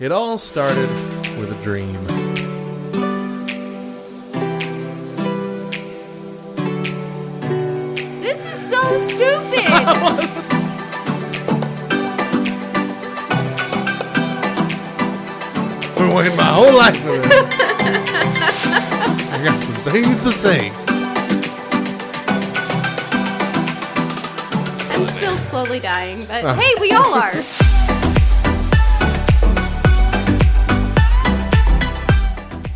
It all started with a dream. This is so stupid. Been waiting my whole life for this. I got some things to say. I'm still slowly dying, but uh-huh. hey, we all are.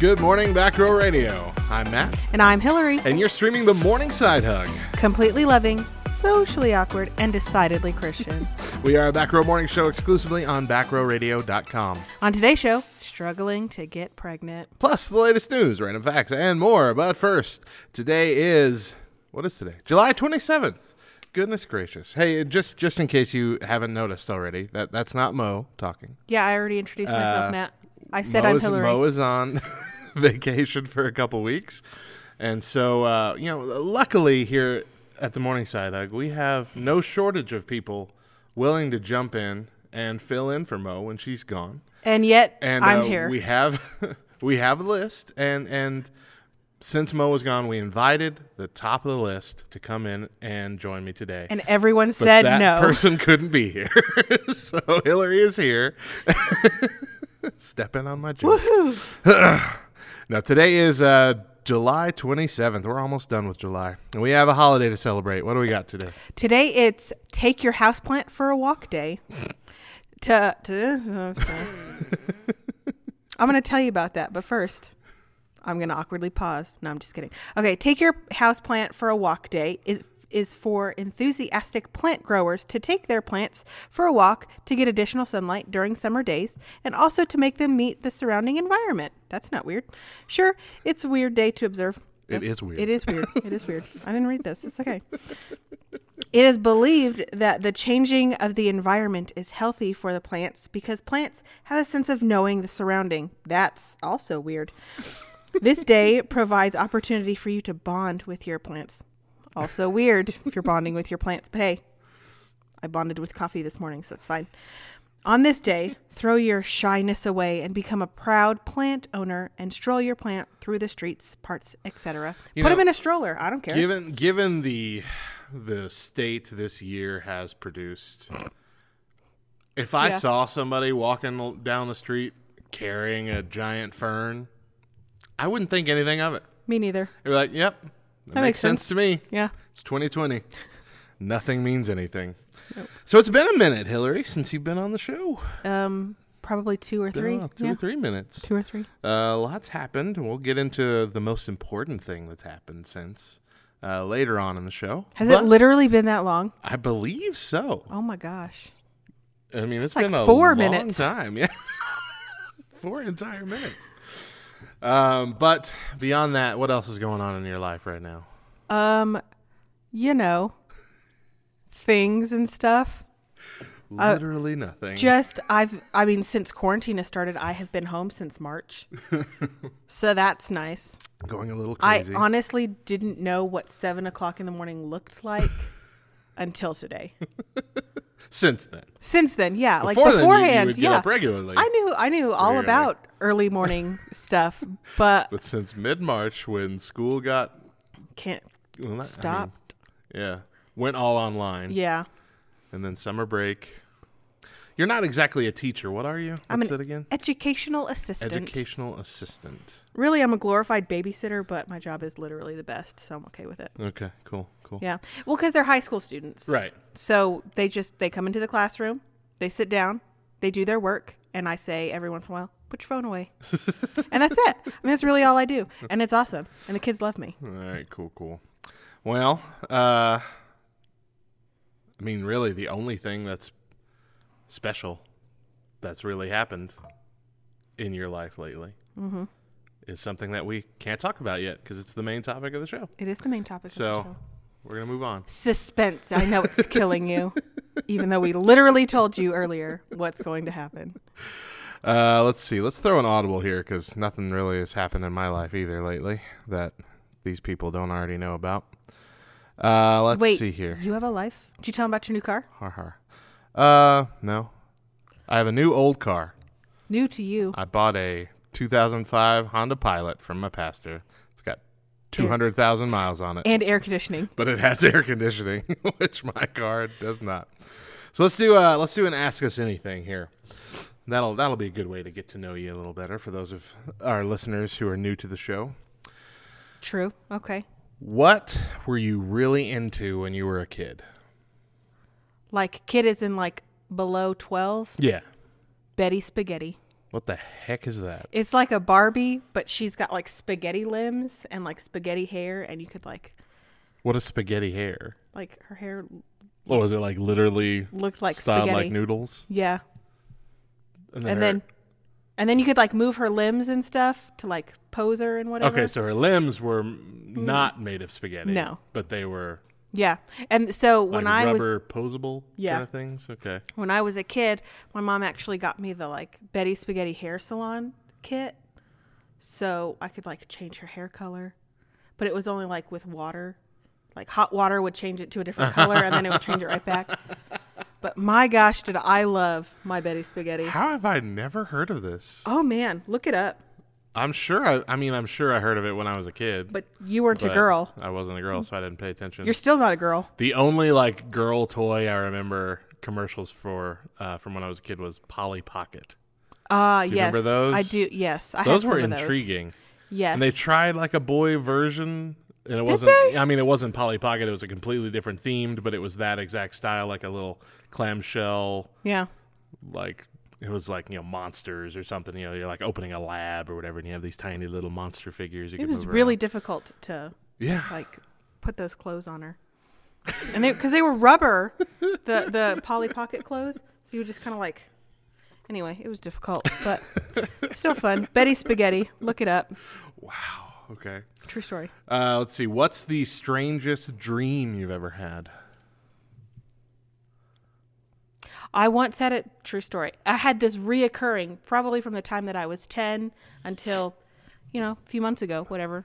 Good morning, Back Row Radio. I'm Matt, And I'm Hillary, and you're streaming the Morning Side Hug. completely loving, socially awkward, and decidedly Christian. We are a Back Row Morning Show exclusively on backrowradio.com. On today's show, struggling to get pregnant. Plus the latest news, random facts, and more. But first, today is what is today? July 27th. Goodness gracious! Hey, just just in case you haven't noticed already, that that's not Mo talking. Yeah, I already introduced myself, Uh, Matt. I said Mo I'm is, Hillary. Mo is on vacation for a couple weeks, and so uh, you know, luckily here at the Morningside Hug, we have no shortage of people willing to jump in and fill in for Mo when she's gone. and yet, And I'm uh, here. we have we have a list, and and since Mo was gone, we invited the top of the list to come in and join me today. and everyone but said that no. person couldn't be here, so Hillary is here. Stepping on my joke. Now today is uh, July 27th. We're almost done with July, and we have a holiday to celebrate. What do we got today? Today it's take your houseplant for a walk day. to, to oh. I'm going to tell you about that, but first, I'm going to awkwardly pause. No, I'm just kidding. Okay, take your houseplant for a walk day is is for enthusiastic plant growers to take their plants for a walk to get additional sunlight during summer days and also to make them meet the surrounding environment. That's not weird. Sure, it's a weird day to observe. It That's- is weird. It is weird. It is weird. I didn't read this. It's okay. It is believed that the changing of the environment is healthy for the plants because plants have a sense of knowing the surrounding. That's also weird. this day provides opportunity for you to bond with your plants. Also weird if you're bonding with your plants, but hey, I bonded with coffee this morning, so it's fine. On this day, throw your shyness away and become a proud plant owner and stroll your plant through the streets, parks, etc. Put know, them in a stroller. I don't care. Given given the the state this year has produced, if I Yeah. saw somebody walking down the street carrying a giant fern, I wouldn't think anything of it. Me neither. Be like, "Yep, that, makes, makes sense. sense. to me." Yeah. It's 2020. Nothing means anything. So it's been a minute, Hillary, since you've been on the show. Um, probably two or three. on two yeah. or three minutes. Two or three. Uh, lots happened, we'll get into the most important thing that's happened since uh, later on in the show. Has But it literally been that long? I believe so. Oh my gosh. I mean, it's like been a four long minutes. time. Yeah, four entire minutes. Um, but beyond that, what else is going on in your life right now? Um, you know, things and stuff. Uh, Literally nothing. Just I've I mean since quarantine has started, I have been home since March, so that's nice. Going a little crazy. I honestly didn't know what seven o'clock in the morning looked like until today. Since then, Since then, yeah, like Before then, you- you beforehand, yeah, up regularly. I knew I knew all about early morning stuff, but but since mid March, when school got can't well, not- I mean, yeah, went all online, yeah, and then summer break. You're not exactly a teacher. What are you? What's I'm an it again? educational assistant. Educational assistant. Really, I'm a glorified babysitter, but my job is literally the best, so I'm okay with it. Okay, cool, cool. Yeah, well, because they're high school students, Right. So they just they come into the classroom, they sit down, they do their work, and I say every once in a while, "Put your phone away," and that's it. I mean, that's really all I do, and it's awesome, and the kids love me. All right, cool, cool. Well, uh, I mean, really, the only thing that's special that's really happened in your life lately Mm-hmm. is something that we can't talk about yet because it's the main topic of the show. It is the main topic. of the So show. we're gonna move on. suspense. I know it's killing you, even though we literally told you earlier what's going to happen. Uh, let's see. Let's throw an audible here because nothing really has happened in my life either lately that these people don't already know about. Uh, let's Wait, see here. you have a life? Did you tell them about your new car? Har har. Uh, no. I have a new old car. New to you. I bought a 2005 Honda Pilot from my pastor. It's got 200,000 miles on it, And air conditioning. but it has air conditioning, which my car does not. So let's do uh, let's do an ask us anything here. That'll that'll be a good way to get to know you a little better for those of our listeners who are new to the show. True. Okay. What were you really into when you were a kid? Like kid is in like below 12. Yeah. Betty Spaghetti. What the heck is that? It's like a Barbie, but she's got like spaghetti limbs and like spaghetti hair, and you could like What is spaghetti hair? like her hair oh, What was it like? Literally looked like styled spaghetti. like noodles, yeah, and and her- then and then you could like move her limbs and stuff to like pose her and whatever. okay, so her limbs were mm-hmm. not made of spaghetti. No. but they were yeah, and so like when I was rubber posable Yeah. kind of things. Okay, when I was a kid, my mom actually got me the like Betty Spaghetti hair salon kit, so I could like change her hair color, but it was only like with water, like hot water would change it to a different color, and then it would change it right back. But my gosh, did I love my Betty Spaghetti? how have I never heard of this? Oh man, look it up. I'm sure. I, I mean, I'm sure I heard of it when I was a kid. But you weren't a but girl. I wasn't a girl, so I didn't pay attention. You're still not a girl. the only like girl toy I remember commercials for uh, from when I was a kid was Polly Pocket. Ah, you yes. remember those? I do. Yes, I Those were of those. intriguing. Yes. And they tried like a boy version, and it Did wasn't. they? I mean, it wasn't Polly Pocket. It was a completely different themed, but it was that exact style, like a little clamshell, yeah. like it was like you know monsters or something. You know, you're like opening a lab or whatever, and you have these tiny little monster figures. You It was really around. difficult to yeah. like put those clothes on her. And they because they were rubber, the the Polly Pocket clothes, so you would just kind of like. Anyway, it was difficult, but still fun. Betty Spaghetti, look it up. Wow. Okay. True story. Uh, let's see. What's the strangest dream you've ever had? I once had a true story. I had this reoccurring, probably from the time that I was 10 until, you know, a few months ago, whatever.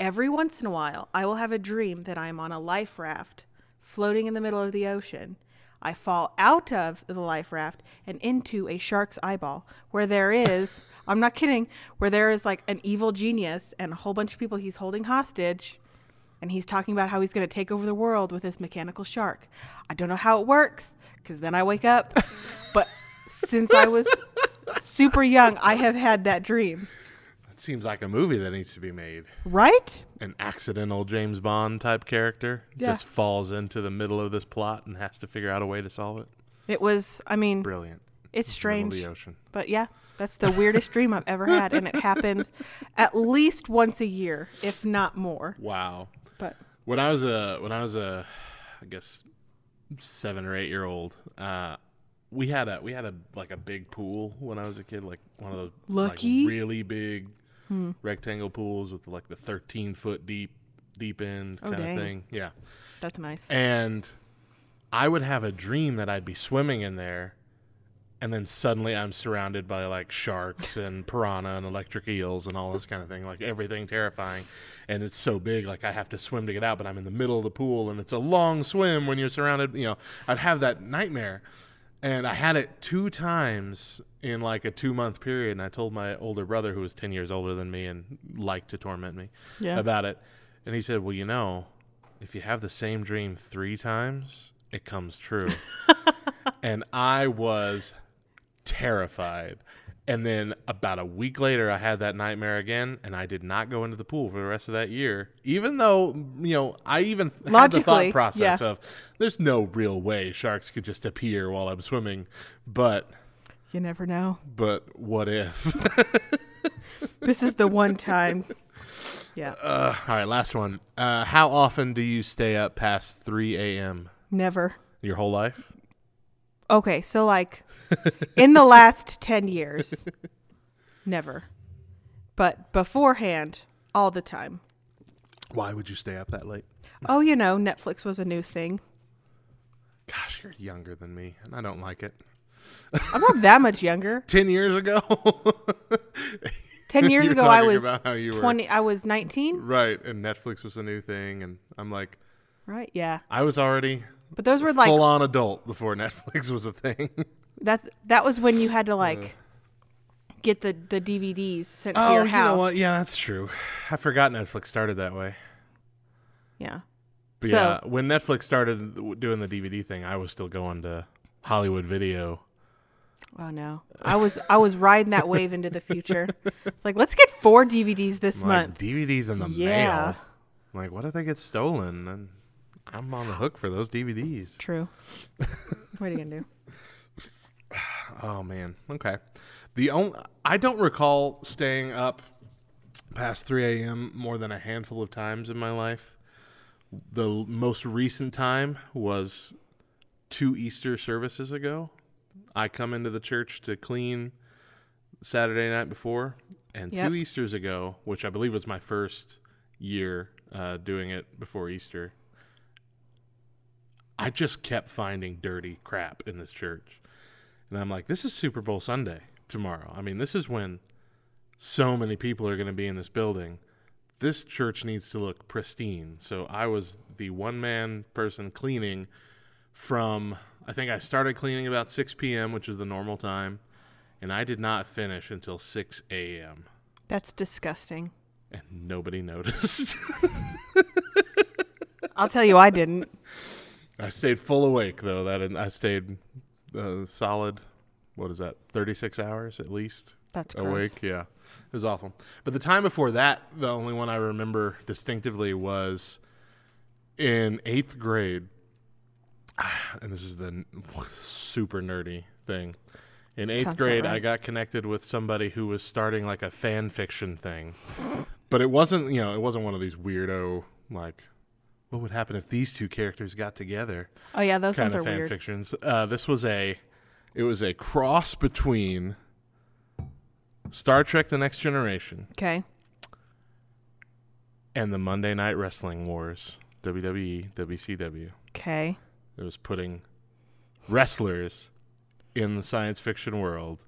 Every once in a while, I will have a dream that I'm on a life raft floating in the middle of the ocean. I fall out of the life raft and into a shark's eyeball where there is, I'm not kidding, where there is like an evil genius and a whole bunch of people he's holding hostage and he's talking about how he's going to take over the world with his mechanical shark. I don't know how it works because then I wake up. but since I was super young, I have had that dream. Seems like a movie that needs to be made. Right? An accidental James Bond type character Yeah. just falls into the middle of this plot and has to figure out a way to solve it. It was, I mean, Brilliant. it's strange. the ocean. But yeah, that's the weirdest dream I've ever had. And it happens at least once a year, if not more. Wow. But When I was a when I was a I guess seven or eight year old, uh, we had a we had a like a big pool when I was a kid, like one of those Lucky. like really big Hmm. rectangle pools with like the thirteen foot deep deep end Oh, kind dang. of thing. Yeah. that's nice. And I would have a dream that I'd be swimming in there and then suddenly I'm surrounded by like sharks and piranha and electric eels and all this kind of thing, like everything terrifying. And it's so big, like I have to swim to get out, but I'm in the middle of the pool and it's a long swim when you're surrounded. You know, I'd have that nightmare. And I had it two times in like a two month period. And I told my older brother, who was 10 years older than me and liked to torment me Yeah. about it. And he said, Well, you know, if you have the same dream three times, it comes true. and I was terrified. And then about a week later, I had that nightmare again, and I did not go into the pool for the rest of that year. Even though, you know, I even had the thought process yeah. of there's no real way sharks could just appear while I'm swimming. But, You never know. but what if? This is the one time. Yeah. uh, all right, last one. Uh, how often do you stay up past 3 a.m.? Never. Your whole life? Okay, so like in the last 10 years, never. But beforehand, all the time. Why would you stay up that late? Oh, you know, Netflix was a new thing. Gosh, you're younger than me, and I don't like it. I'm not that much younger. 10 years ago? 10 years ago, I was how you were- 20, I was 19. right, and Netflix was a new thing, and I'm like, Right, yeah. I was already But those were like full on adult before Netflix was a thing. that's that was when you had to uh. like get the the DVDs sent to Oh, your you know what? Yeah, that's true. I forgot Netflix started that way. Yeah. But So- yeah, when Netflix started doing the DVD thing, I was still going to Hollywood Video. Oh no. I was I was riding that wave into the future. It's like let's get four DVDs this Like month. DVDs in the Yeah. mail. Like, what if they get stolen? And I'm on the hook for those DVDs. True. what are you gonna do? Oh man. Okay. The only I don't recall staying up past 3 a.m. more than a handful of times in my life. The l- most recent time was two Easter services ago. I come into the church to clean Saturday night before, and Yep. two Easters ago, which I believe was my first year uh, doing it before Easter, I just kept finding dirty crap in this church. And I'm like, this is Super Bowl Sunday tomorrow. I mean, this is when so many people are going to be in this building. This church needs to look pristine. So I was the one man person cleaning from, I think I started cleaning about 6 p.m., which is the normal time. And I did not finish until 6 a.m. That's disgusting. And nobody noticed. I'll tell you I didn't. I stayed full awake, though. That I stayed uh, solid, what is that, 36 hours at least? That's gross. awake. Yeah, it was awful. But the time before that, the only one I remember distinctively was in eighth grade, and this is the super nerdy thing. In eighth Sounds grade, I got connected with somebody who was starting like a fan fiction thing, but it wasn't you know it wasn't one of these weirdo like. What would happen if these two characters got together? Oh yeah, those are kind of fan weird. fictions. Uh, this was a, it was a cross between Star Trek: The Next Generation Okay. and the Monday Night Wrestling Wars, WWE, WCW. Okay. It was putting wrestlers in the science fiction world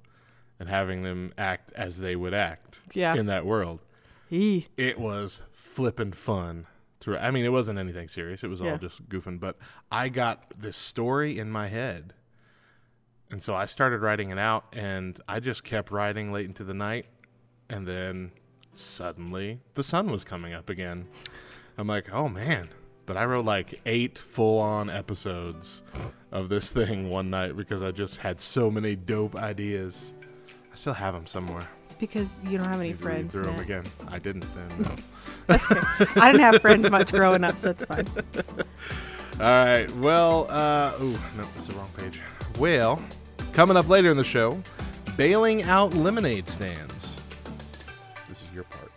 and having them act as they would act Yeah. in that world. Eee. It was flippin' fun. To, I mean, it wasn't anything serious. It was Yeah. all just goofing. But I got this story in my head. And so I started writing it out, and I just kept writing late into the night. And then suddenly the sun was coming up again. I'm like, oh man. But I wrote like eight full on episodes of this thing one night because I just had so many dope ideas. I still have them somewhere. It's because you don't have any Maybe friends. through them Matt. again. I didn't then. no. That's good. I didn't have friends much growing up, so it's fine. All right. Well, uh, ooh, no, that's the wrong page. Well, coming up later in the show, bailing out lemonade stands. This is your part.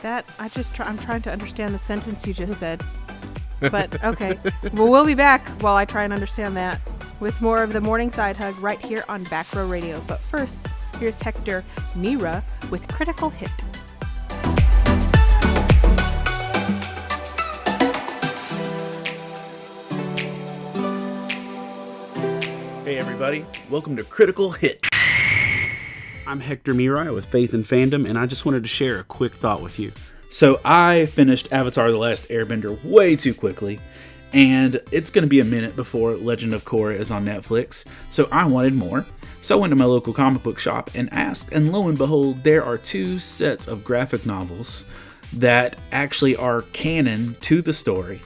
That I just try, I'm trying to understand the sentence you just said. But okay. well, we'll be back while I try and understand that with more of the morning side hug right here on Back Row Radio. But first, here's Hector Mira with Critical Hit. Hey everybody, welcome to Critical Hit. I'm Hector Mirai with Faith and Fandom, and I just wanted to share a quick thought with you. So I finished Avatar: The Last Airbender way too quickly, and it's going to be a minute before Legend of Korra is on Netflix. So I wanted more. So I went to my local comic book shop and asked, and lo and behold, there are two sets of graphic novels that actually are canon to the story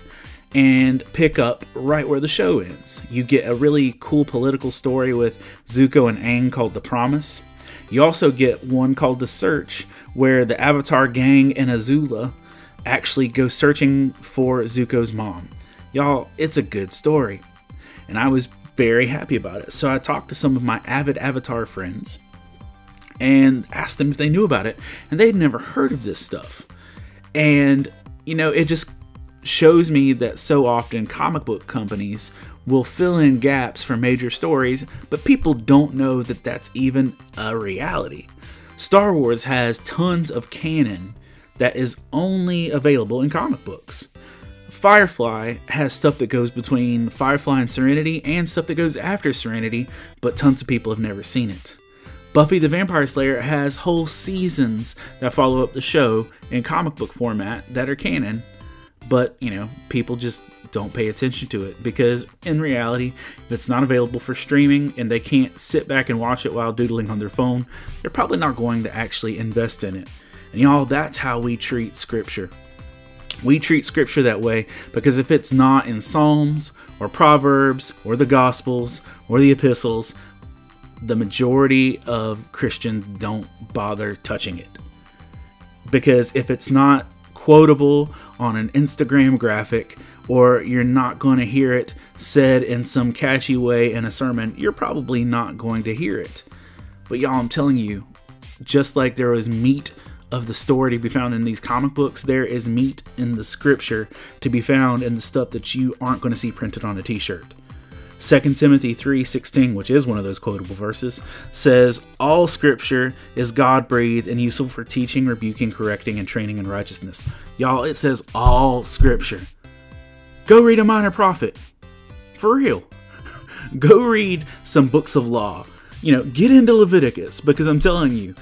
and pick up right where the show ends. You get a really cool political story with Zuko and Aang called The Promise. You also get one called The Search, where the Avatar gang and Azula actually go searching for Zuko's mom. Y'all, it's a good story. And I was very happy about it. So I talked to some of my avid Avatar friends and asked them if they knew about it, and they'd never heard of this stuff. And, you know, it just shows me that so often comic book companies will fill in gaps for major stories, but people don't know that that's even a reality. Star Wars has tons of canon that is only available in comic books. Firefly has stuff that goes between Firefly and Serenity and stuff that goes after Serenity, but tons of people have never seen it. Buffy the Vampire Slayer has whole seasons that follow up the show in comic book format that are canon, but you know, people just don't pay attention to it because in reality, if it's not available for streaming and they can't sit back and watch it while doodling on their phone, they're probably not going to actually invest in it. And y'all, that's how we treat scripture. We treat scripture that way because if it's not in Psalms or Proverbs or the Gospels or the epistles, the majority of Christians don't bother touching it. Because if it's not quotable on an Instagram graphic or you're not going to hear it said in some catchy way in a sermon, you're probably not going to hear it. But y'all, I'm telling you, just like there was meat of the story to be found in these comic books, there is meat in the scripture to be found in the stuff that you aren't going to see printed on a t-shirt. 2 Timothy 3:16, which is one of those quotable verses, says, "All scripture is God-breathed and useful for teaching, rebuking, correcting, and training in righteousness." Y'all, it says all scripture. Go read a minor prophet. For real. Go read some books of law. You know, get into Leviticus because I'm telling you,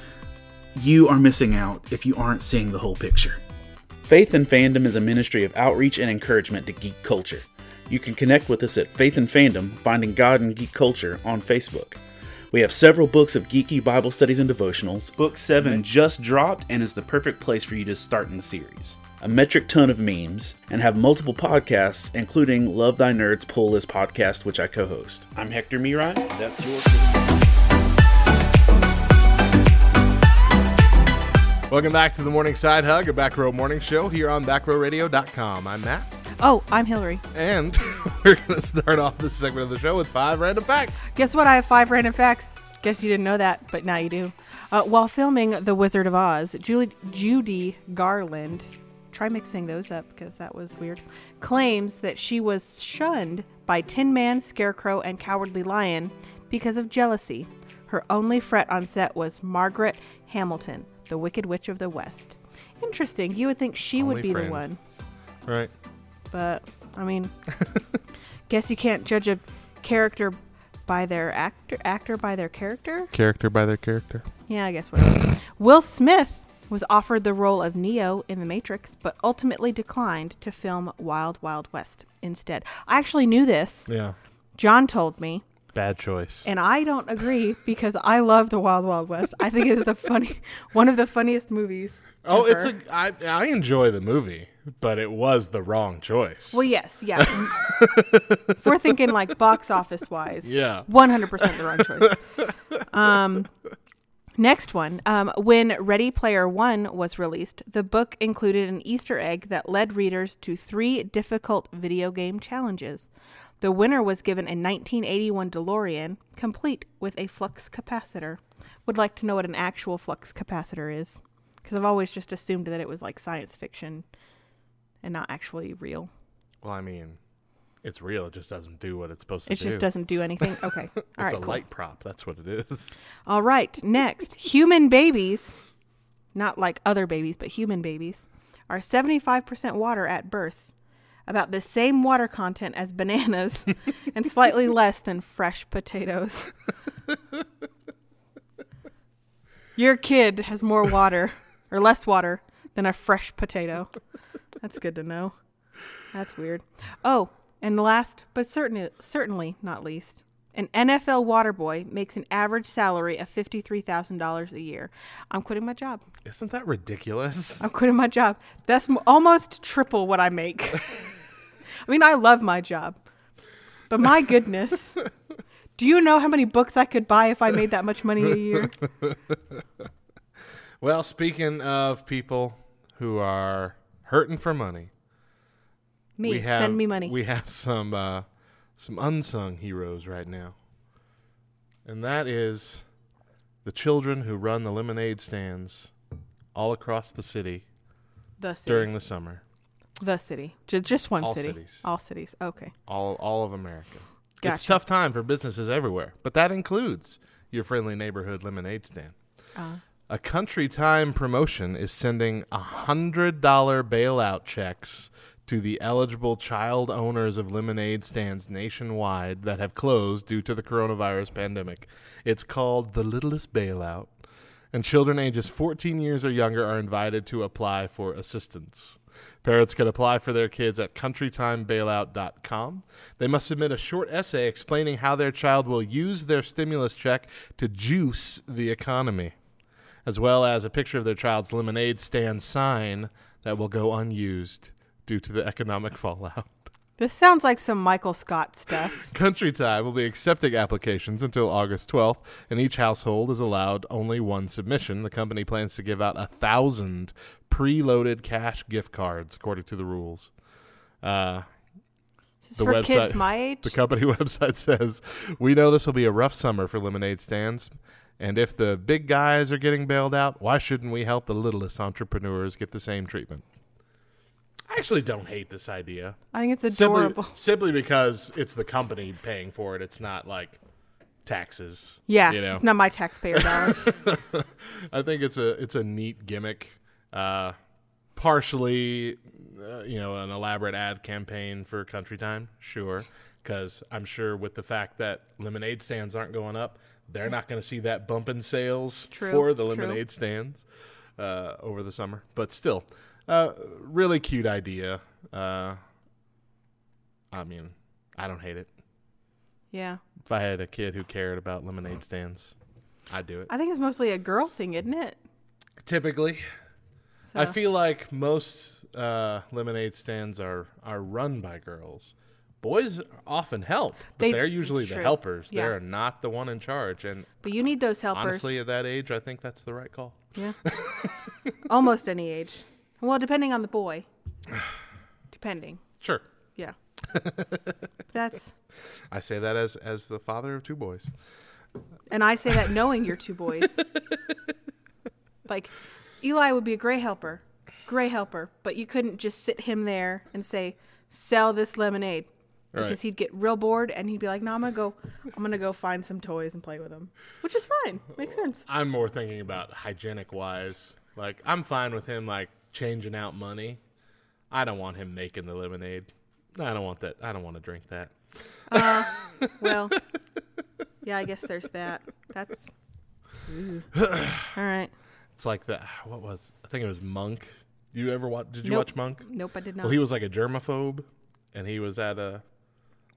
you are missing out if you aren't seeing the whole picture. Faith and Fandom is a ministry of outreach and encouragement to geek culture. You can connect with us at Faith and Fandom, Finding God in Geek Culture on Facebook. We have several books of geeky Bible studies and devotionals. Book 7 mm-hmm. just dropped and is the perfect place for you to start in the series. A metric ton of memes, and have multiple podcasts, including Love Thy Nerds Pull List podcast, which I co host. I'm Hector Mirai, that's your Welcome back to the Morning Side Hug, a back row morning show here on backrowradio.com. I'm Matt, Oh, I'm Hillary. and we're going to start off this segment of the show with five random facts. Guess what? I have five random facts. Guess you didn't know that, but now you do. Uh, while filming The Wizard of Oz, Julie, Judy Garland, try mixing those up because that was weird, claims that she was shunned by Tin Man, Scarecrow, and Cowardly Lion because of jealousy. Her only fret on set was Margaret Hamilton, the Wicked Witch of the West. Interesting. You would think she would be friend. the one, Right. but I mean, guess you can't judge a character by their actor actor by their character. Character by their character. Yeah, I guess whatever. Will Smith was offered the role of Neo in The Matrix, but ultimately declined to film Wild Wild West instead. I actually knew this. Yeah. John told me, Bad choice. and I don't agree because I love the Wild Wild West. I think it is the funny, one of the funniest movies. oh, it's ever. a. I, I enjoy the movie, but it was the wrong choice. Well, yes, yeah. if we're thinking like box office wise, Yeah. one hundred percent the wrong choice. Um, next one. Um, when Ready Player One was released, the book included an Easter egg that led readers to three difficult video game challenges. The winner was given a 1981 DeLorean, complete with a flux capacitor. Would like to know what an actual flux capacitor is, because I've always just assumed that it was like science fiction and not actually real. Well, I mean, it's real. It just doesn't do what it's supposed to It do. It just doesn't do anything. Okay. All It's right. a cool. light prop. That's what it is. All right. Next, human babies, not like other babies, but human babies, are 75% water at birth, about the same water content as bananas, and slightly less than fresh potatoes. Your kid has more water or less water than a fresh potato. That's good to know. That's weird. Oh, and last, but certainly certainly not least, an NFL water boy makes an average salary of fifty-three thousand dollars a year. I'm quitting my job. Isn't that ridiculous? I'm quitting my job. That's m- almost triple what I make. I mean, I love my job, but my goodness, do you know how many books I could buy if I made that much money a year? Well, speaking of people who are hurting for money, Me, have send me money. We have some uh, some unsung heroes right now, and that is the children who run the lemonade stands all across the city the city. during the summer. The city. Ju- just one All city. cities. All cities. Okay. all all of America. It's Gotcha. tough time for businesses everywhere, but that includes your friendly neighborhood lemonade stand. Uh, A Country Time promotion is sending a hundred dollar bailout checks to the eligible child owners of lemonade stands nationwide that have closed due to the coronavirus pandemic. It's called the Littlest Bailout, and children ages 14 years or younger are invited to apply for assistance. Parents can apply for their kids at countrytimebailout.com. They must submit a short essay explaining how their child will use their stimulus check to juice the economy, as well as a picture of their child's lemonade stand sign that will go unused due to the economic fallout. This sounds like some Michael Scott stuff. Country Time will be accepting applications until August 12th, and each household is allowed only one submission. The company plans to give out a thousand preloaded cash gift cards, according to the rules. Uh, This is The for website- kids my age. the company website says, We know this will be a rough summer for lemonade stands, and if the big guys are getting bailed out, why shouldn't we help the littlest entrepreneurs get the same treatment? I actually don't hate this idea. I think it's Simply, adorable. simply because it's the company paying for it. It's not like taxes. Yeah, you know. it's not my taxpayer dollars. I think it's a it's a neat gimmick. Uh, partially, uh, you know, an elaborate ad campaign for Country Time, sure, because I'm sure with the fact that lemonade stands aren't going up, they're not going to see that bump in sales True, for the true. lemonade stands uh, over the summer. But still, uh, really cute idea. Uh, I mean, I don't hate it. yeah, If I had a kid who cared about lemonade stands, I'd do it. I think it's mostly a girl thing, isn't it? Typically, So, I feel like most uh, lemonade stands are are run by girls. Boys often help, but They- they, are usually the helpers. Yeah. They're not the one in charge. And but you need those helpers. honestly, at that age, I think that's the right call. yeah, almost any age. Well, depending on the boy. Depending, Sure, yeah. That's I say that as as the father of two boys. and I say that knowing your two boys. like Eli would be a great helper, great helper, but you couldn't just sit him there and say, "Sell this lemonade," because Right. he'd get real bored and he'd be like, "No, I'm gonna go, I'm gonna go find some toys and play with them," which is fine, makes sense. I'm more thinking about hygienic wise. Like I'm fine with him like changing out money. I don't want him making the lemonade. I don't want that. I don't want to drink that. Uh, well, yeah, I guess there's that. That's all right. It's like that. What was? I think it was Monk. You ever watch? Did you Nope. watch Monk? Nope, I did not. Well, he was like a germaphobe, and he was at a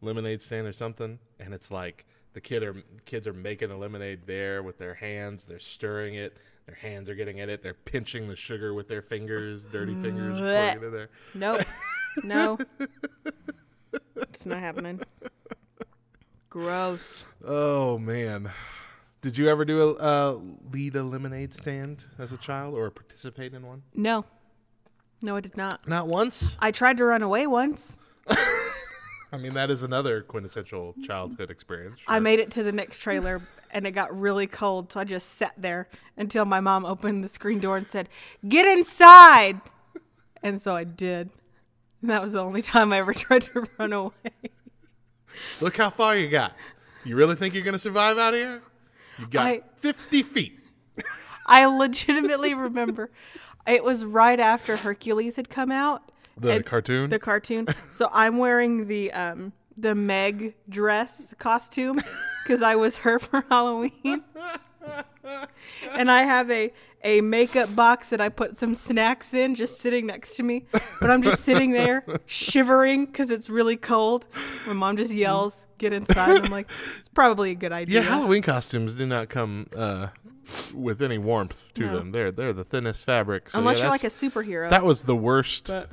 lemonade stand or something, and it's like the kid are kids are making a lemonade there with their hands. They're stirring it. Their hands are getting in it. They're pinching the sugar with their fingers, dirty fingers, Blech. pouring it in there. Nope. No. it's not happening. Gross. Oh man, did you ever do a uh, lead a lemonade stand as a child or participate in one? No. No, I did not. Not once. I tried to run away once. I mean, that is another quintessential childhood experience. I made it to the next trailer and it got really cold, so I just sat there until my mom opened the screen door and said, Get inside! And so I did. And that was the only time I ever tried to run away. Look how far you got. You really think you're going to survive out here? You got I- 50 feet. I legitimately remember it was right after Hercules had come out. The It's- cartoon? The cartoon. So I'm wearing the um the Meg dress costume because I was her for Halloween. and I have a a makeup box that I put some snacks in just sitting next to me. But I'm just sitting there shivering because it's really cold. My mom just yells, "Get inside!" I'm like, "It's probably a good idea." Yeah, Halloween costumes do not come uh, with any warmth to No. them. They're they're the thinnest fabric. So Unless yeah, you're like a superhero. that was the worst. but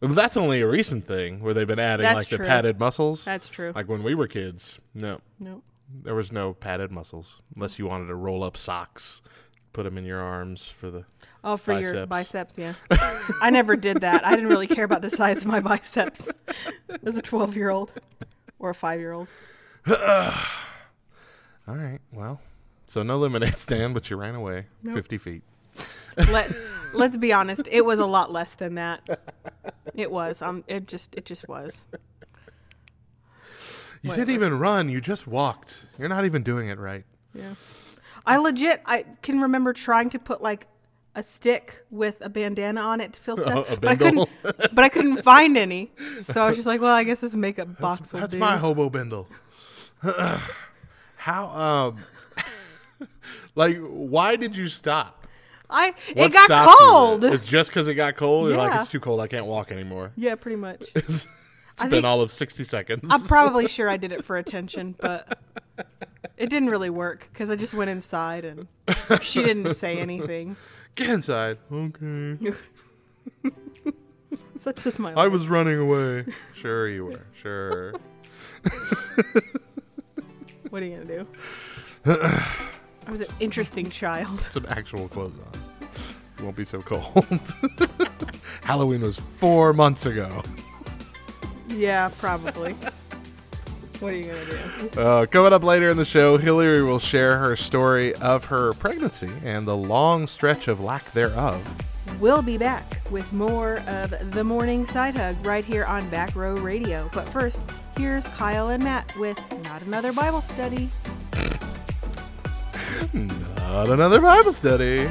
That's only a recent thing where they've been adding That's like the padded muscles. That's true. Like when we were kids, no, no. there was no padded muscles unless you wanted to roll up socks, put them in your arms for the. Oh, for your Biceps. biceps, yeah. I never did that. I didn't really care about the size of my biceps as a 12 year old or a five year old. All right, well, so no lemonade stand, but you ran away fifty feet. Let Let's be honest, it was a lot less than that. It was. Um, it just it just was. You Whatever. didn't even run. You just walked. You're not even doing it right. Yeah. I legit I can remember trying to put like a stick with a bandana on it to fill stuff, a but I couldn't. But I couldn't find any, so I was just like, "Well, I guess this makeup box will That's do." my hobo bindle. How um Like, why did you stop? I What it got cold. It's just because it got cold. You're like, it's too cold. I can't walk anymore. yeah, pretty much. It's I been all of sixty seconds. I'm probably sure I did it for attention, but it didn't really work because I just went inside and she didn't say anything. Get inside. Okay. Such is my I was running away. Sure, you were. Sure. What are you gonna do? I was an interesting child. Some actual clothes on. You won't be so cold. Halloween was four months ago. Yeah, probably. What are you gonna do? Uh, coming up later in the show, Hillary will share her story of her pregnancy and the long stretch of lack thereof. We'll be back with more of the morning side hug right here on Back Row Radio. But first, here's Kyle and Matt with Not Another Bible Study. Not another Bible study.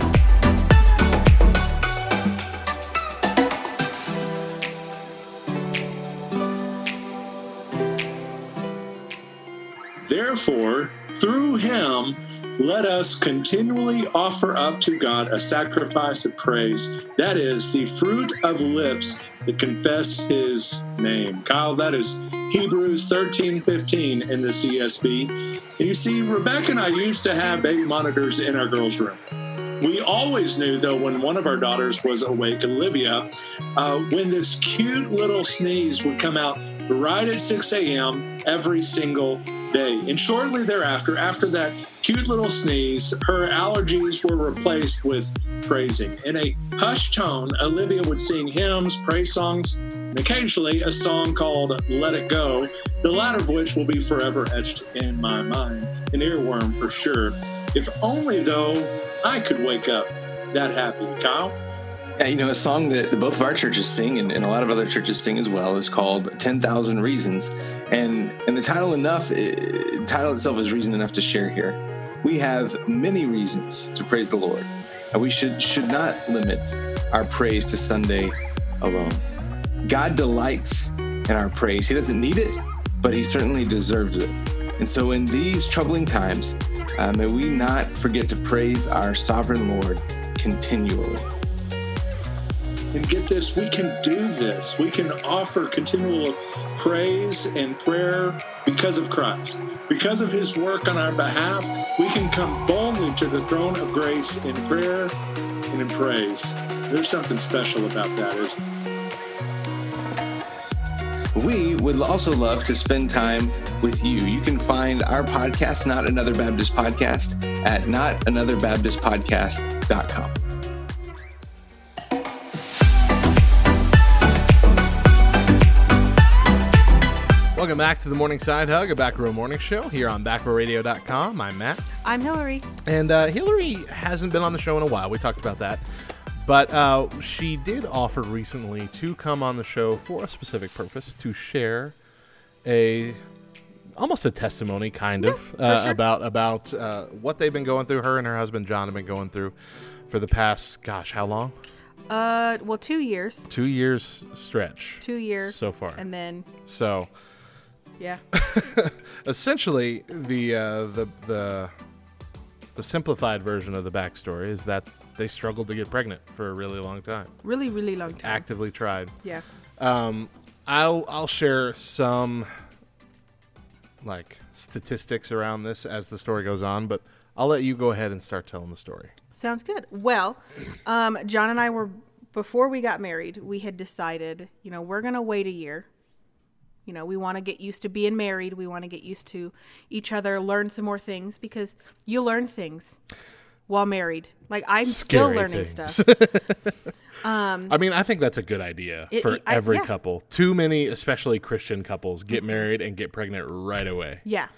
Therefore, through him, let us continually offer up to God a sacrifice of praise. That is the fruit of lips that confess his name. Kyle, that is Hebrews 13 15 in the CSB. And you see, Rebecca and I used to have baby monitors in our girls' room. We always knew, though, when one of our daughters was awake, Olivia, uh, when this cute little sneeze would come out right at 6 a.m. every single day. And shortly thereafter, after that cute little sneeze, her allergies were replaced with praising. In a hushed tone, Olivia would sing hymns, praise songs, and occasionally a song called Let It Go, the latter of which will be forever etched in my mind. An earworm for sure. If only, though, I could wake up that happy. Kyle? Yeah, you know, a song that both of our churches sing and, and a lot of other churches sing as well is called 10,000 Reasons. And and the title enough, eh, the title itself is reason enough to share here. We have many reasons to praise the Lord. And we should should not limit our praise to Sunday alone. God delights in our praise. He doesn't need it, but he certainly deserves it. And so in these troubling times, uh, may we not forget to praise our sovereign Lord continually. And get this, we can do this. We can offer continual praise and prayer because of Christ. Because of his work on our behalf, we can come boldly to the throne of grace in prayer and in praise. There's something special about that, isn't there? We would also love to spend time with you. You can find our podcast, Not Another Baptist Podcast, at notanother.baptistpodcast.com. Welcome back to the Morning Side Hug, a Back Row Morning Show here on backrowradio.com. I'm Matt. I'm Hillary. And uh, Hillary hasn't been on the show in a while. We talked about that. But uh, she did offer recently to come on the show for a specific purpose to share a almost a testimony, kind of, uh, sure. about about uh, what they've been going through. Her and her husband John have been going through for the past, gosh, how long? Uh, well, two years. Two years stretch Two years. so far. And then, So yeah. essentially, the uh, the the the simplified version of the backstory is that they struggled to get pregnant for a really long time. Really, really long time. Actively tried. Yeah. Um, I'll I'll share some like statistics around this as the story goes on, but I'll let you go ahead and start telling the story. Sounds good. Well, um, John and I were before we got married. We had decided, you know, we're gonna wait a year. You know, we want to get used to being married. We want to get used to each other, learn some more things because you learn things while married. Like I'm still learning things. stuff. Um, I mean, I think that's a good idea It- for I- every yeah. couple. Too many, especially Christian couples, get mm-hmm. married and get pregnant right away. Yeah.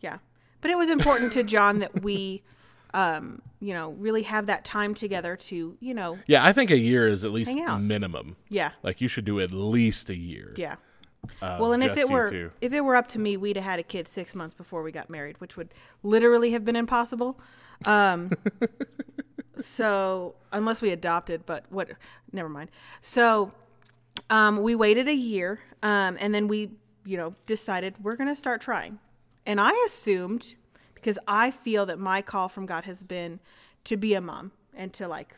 Yeah. But it was important to John that we um, you know, really have that time together to, you know, Yeah, I think a year is at least minimum. yeah. Like you should do at least a year. Yeah. of Well, and if it were two. if it were up to me, we'd have had a kid six months before we got married, which would literally have been impossible. Um, so unless we adopted, but what? Never mind. So um, we waited a year, um, and then we, you know, decided we're going to start trying. And I assumed because I feel that my call from God has been to be a mom and to like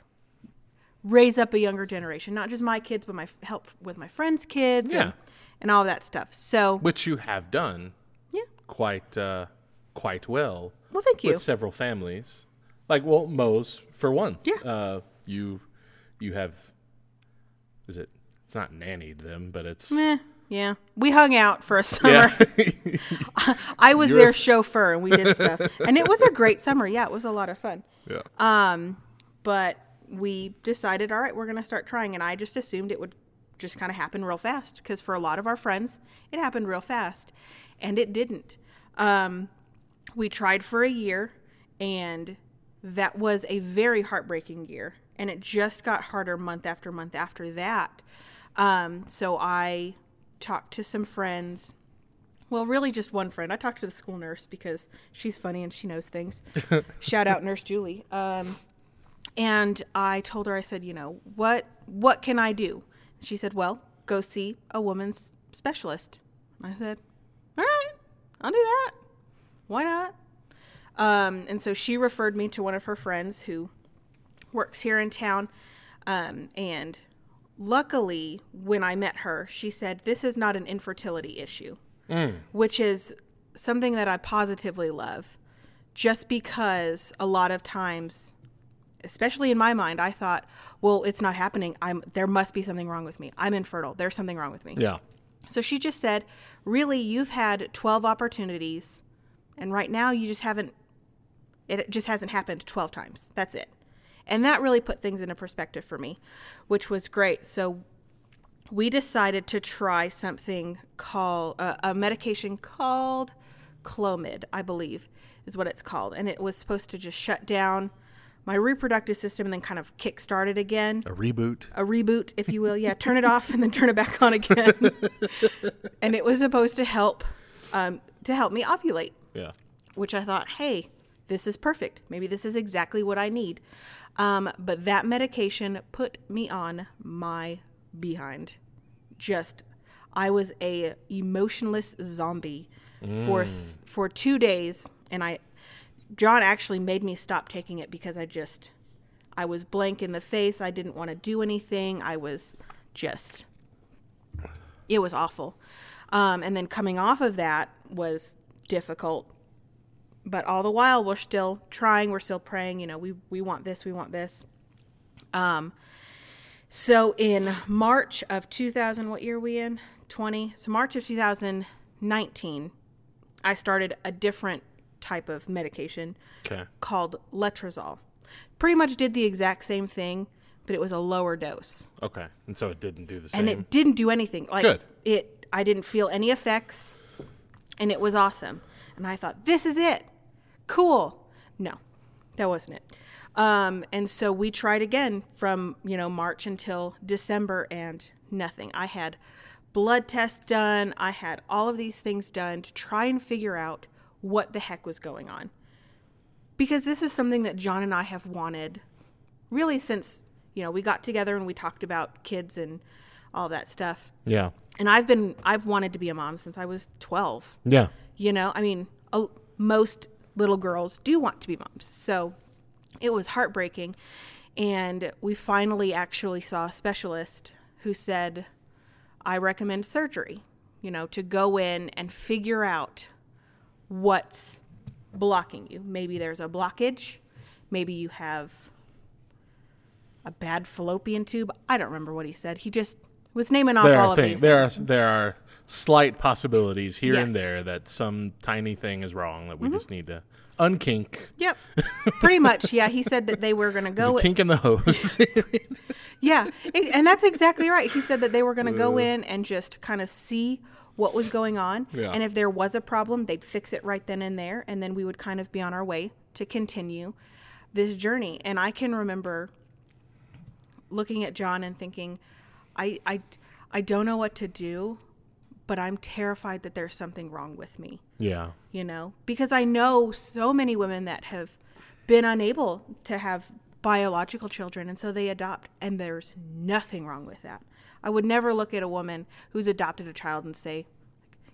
raise up a younger generation, not just my kids, but my help with my friends' kids Yeah. and, and all that stuff. So, Which you have done yeah. quite uh, quite well. Well, thank you. With several families, like well, Mo's for one. Yeah. Uh, you you have. Is it? It's not nannied them, but it's. Eh, yeah. We hung out for a summer. I was You're- their chauffeur and we did stuff. and it was a great summer. Yeah, it was a lot of fun. yeah. Um, but we decided, all right, we're going to start trying. And I just assumed it would just kind of happen real fast because for a lot of our friends, it happened real fast. And it didn't. Um, we tried for a year, and that was a very heartbreaking year. And it just got harder month after month after that. Um, so I talked to some friends. Well, really just one friend. I talked to the school nurse because she's funny and she knows things. Shout out Nurse Julie. Um, and I told her, I said, you know, what what can I do? She said, well, go see a woman's specialist. I said, all right, I'll do that. Why not? Um, and so she referred me to one of her friends who works here in town. Um, and luckily, when I met her, she said, This is not an infertility issue, which is something that I positively love. Just because a lot of times, especially in my mind, I thought, well, it's not happening. I'm there must be something wrong with me. I'm infertile. There's something wrong with me. yeah. So she just said, really, you've had 12 opportunities, and right now you just haven't, it just hasn't happened 12 times. That's it. And that really put things into perspective for me, which was great. So we decided to try something called uh, a medication called Clomid, I believe is what it's called. And it was supposed to just shut down my reproductive system and then kind of kickstart it again A reboot. a reboot, if you will. Yeah, turn it off and then turn it back on again. and it was supposed to help um, to help me ovulate, Yeah. which I thought, hey, this is perfect. Maybe this is exactly what I need. Um, but that medication put me on my behind. Just, I was a emotionless zombie for th- for two days, and I, John actually made me stop taking it because I just, I was blank in the face. I didn't want to do anything. I was just, it was awful. Um, and then coming off of that was difficult. But all the while, we're still trying. We're still praying. You know, we we want this. We want this. Um. So in March of 2000, what year are we in? 20. So March of 2019, I started a different type of medication Okay. called letrozole. Pretty much did the exact same thing, but it was a lower dose. Okay. And so it didn't do the same. And it didn't do anything. Like Good. it I didn't feel any effects and it was awesome. And I thought, this is it. Cool. No, that wasn't it. Um, and so we tried again from, you know, March until December and nothing. I had blood tests done. I had all of these things done to try and figure out what the heck was going on. Because this is something that John and I have wanted really since, you know, we got together and we talked about kids and all that stuff. yeah. And I've been I've wanted to be a mom since I was 12. Yeah. You know, I mean, a, most little girls do want to be moms. So it was heartbreaking. And we finally actually saw a specialist who said, I recommend surgery, you know, to go in and figure out what's blocking you. Maybe there's a blockage. Maybe you have a bad fallopian tube. I don't remember what he said. He just was naming off There all of things. these There are there are slight possibilities here Yes. and there that some tiny thing is wrong that we Mm-hmm. just need to unkink. Yep. Pretty much, yeah. He said that they were going to go. kink in the hose. Yeah, and that's exactly right. He said that they were going to go in and just kind of see what was going on, Yeah. and if there was a problem, they'd fix it right then and there, and then we would kind of be on our way to continue this journey. And I can remember looking at John and thinking, I, I, I don't know what to do, but I'm terrified that there's something wrong with me yeah. you know, because I know so many women that have been unable to have biological children and so they adopt, and there's nothing wrong with that. I would never look at a woman who's adopted a child and say,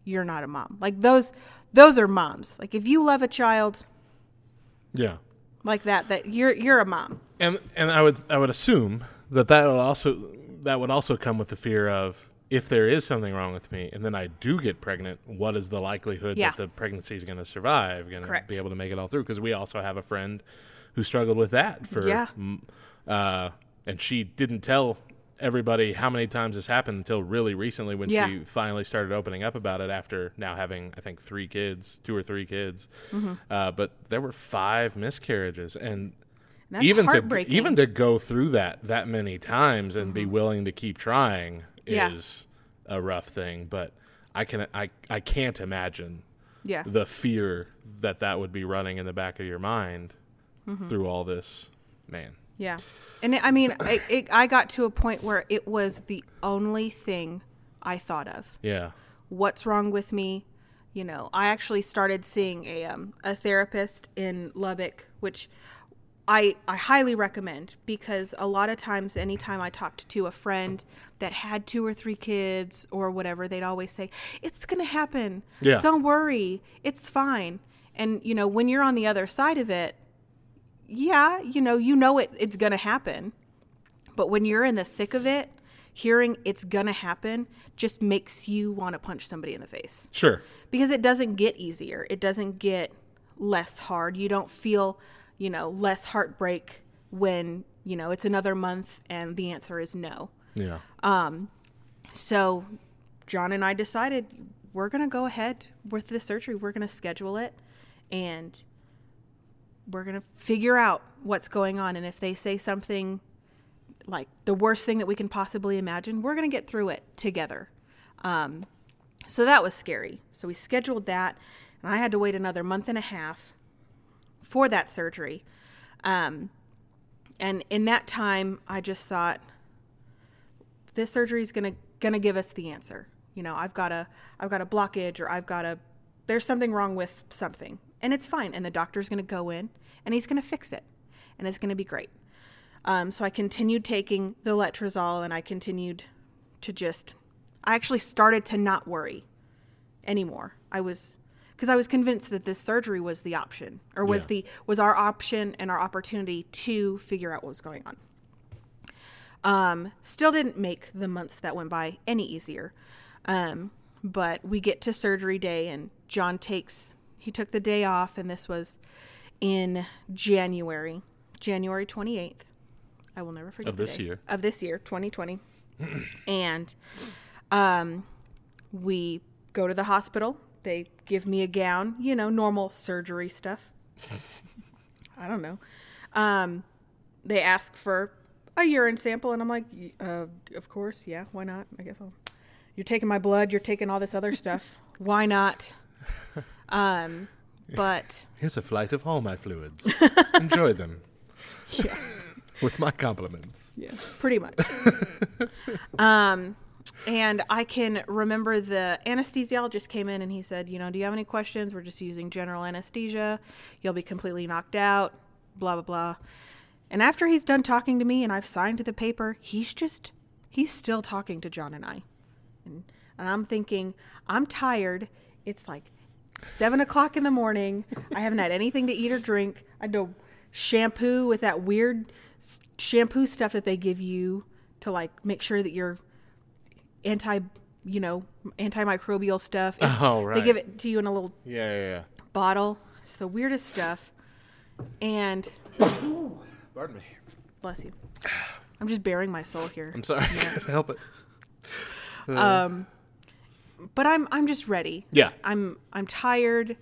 "You're not a mom." Like those, those are moms. Like if you love a child, Yeah. like that. That you're you're a mom. And and I would I would assume that that would also that would also come with the fear of if there is something wrong with me and then I do get pregnant, what is the likelihood Yeah. that the pregnancy is going to survive, going to be able to make it all through? Because we also have a friend who struggled with that for, Yeah. uh, and she didn't tell everybody how many times this happened until really recently when Yeah. she finally started opening up about it after now having I think three kids, two or three kids. Mm-hmm. Uh, but there were five miscarriages And that's even to even to go through that that many times and be willing to keep trying Mm-hmm. Yeah. is a rough thing but i can i i can't imagine yeah. the fear that that would be running in the back of your mind Mm-hmm. through all this man Yeah. And I mean, it, it, I got to a point where it was the only thing I thought of. yeah What's wrong with me? You know, I actually started seeing a um, a therapist in Lubbock, which I I highly recommend because a lot of times, anytime I talked to a friend that had two or three kids or whatever, they'd always say, "It's gonna happen. Yeah. Don't worry. It's fine." And you know, when you're on the other side of it, yeah, you know, you know it it's going to happen. But when you're in the thick of it, hearing it's going to happen just makes you want to punch somebody in the face. sure Because it doesn't get easier. It doesn't get less hard. You don't feel, you know, less heartbreak when, you know, it's another month and the answer is no. yeah Um, So John and I decided we're going to go ahead with the surgery. We're going to schedule it and we're going to figure out what's going on. And if they say something like the worst thing that we can possibly imagine, we're going to get through it together. Um, so that was scary. So we scheduled that, and I had to wait another month and a half for that surgery. Um, and in that time, I just thought, this surgery is gonna gonna give us the answer. You know, I've got a I've got a blockage or I've got a there's something wrong with something, and it's fine. And the doctor's gonna go in and he's gonna fix it, and it's gonna be great. Um, so I continued taking the letrozole, and I continued to just I actually started to not worry anymore. I was because I was convinced that this surgery was the option or was Yeah. the was our option and our opportunity to figure out what was going on. Um, still didn't make the months that went by any easier. Um, but we get to surgery day and John takes he took the day off and this was in January, January 28th. I will never forget Of this day. year. Of this year, 2020. and um we go to the hospital. They give me a gown, you know, normal surgery stuff. I don't know. Um, they ask for a urine sample, and I'm like, uh, of course, yeah, why not? I guess I'll. You're taking my blood. You're taking all this other stuff. Why not? Um, but here's a flight of all my fluids enjoy them with my compliments yeah, pretty much. um, and I can remember the anesthesiologist came in and he said, you know, do you have any questions? We're just using general anesthesia. You'll be completely knocked out. Blah blah blah. And after he's done talking to me and I've signed the paper, he's just he's still talking to John and I. And, and I'm thinking, I'm tired. It's like seven o'clock in the morning. I haven't had anything to eat or drink. I do shampoo with that weird shampoo stuff that they give you to like make sure that you're anti, you know, antimicrobial stuff. And Oh, They give it to you in a little yeah yeah yeah bottle. It's the weirdest stuff. And pardon me bless you. I'm just baring my soul here. i'm sorry Can't help it Um, but I'm I'm just ready. Yeah. I'm I'm tired.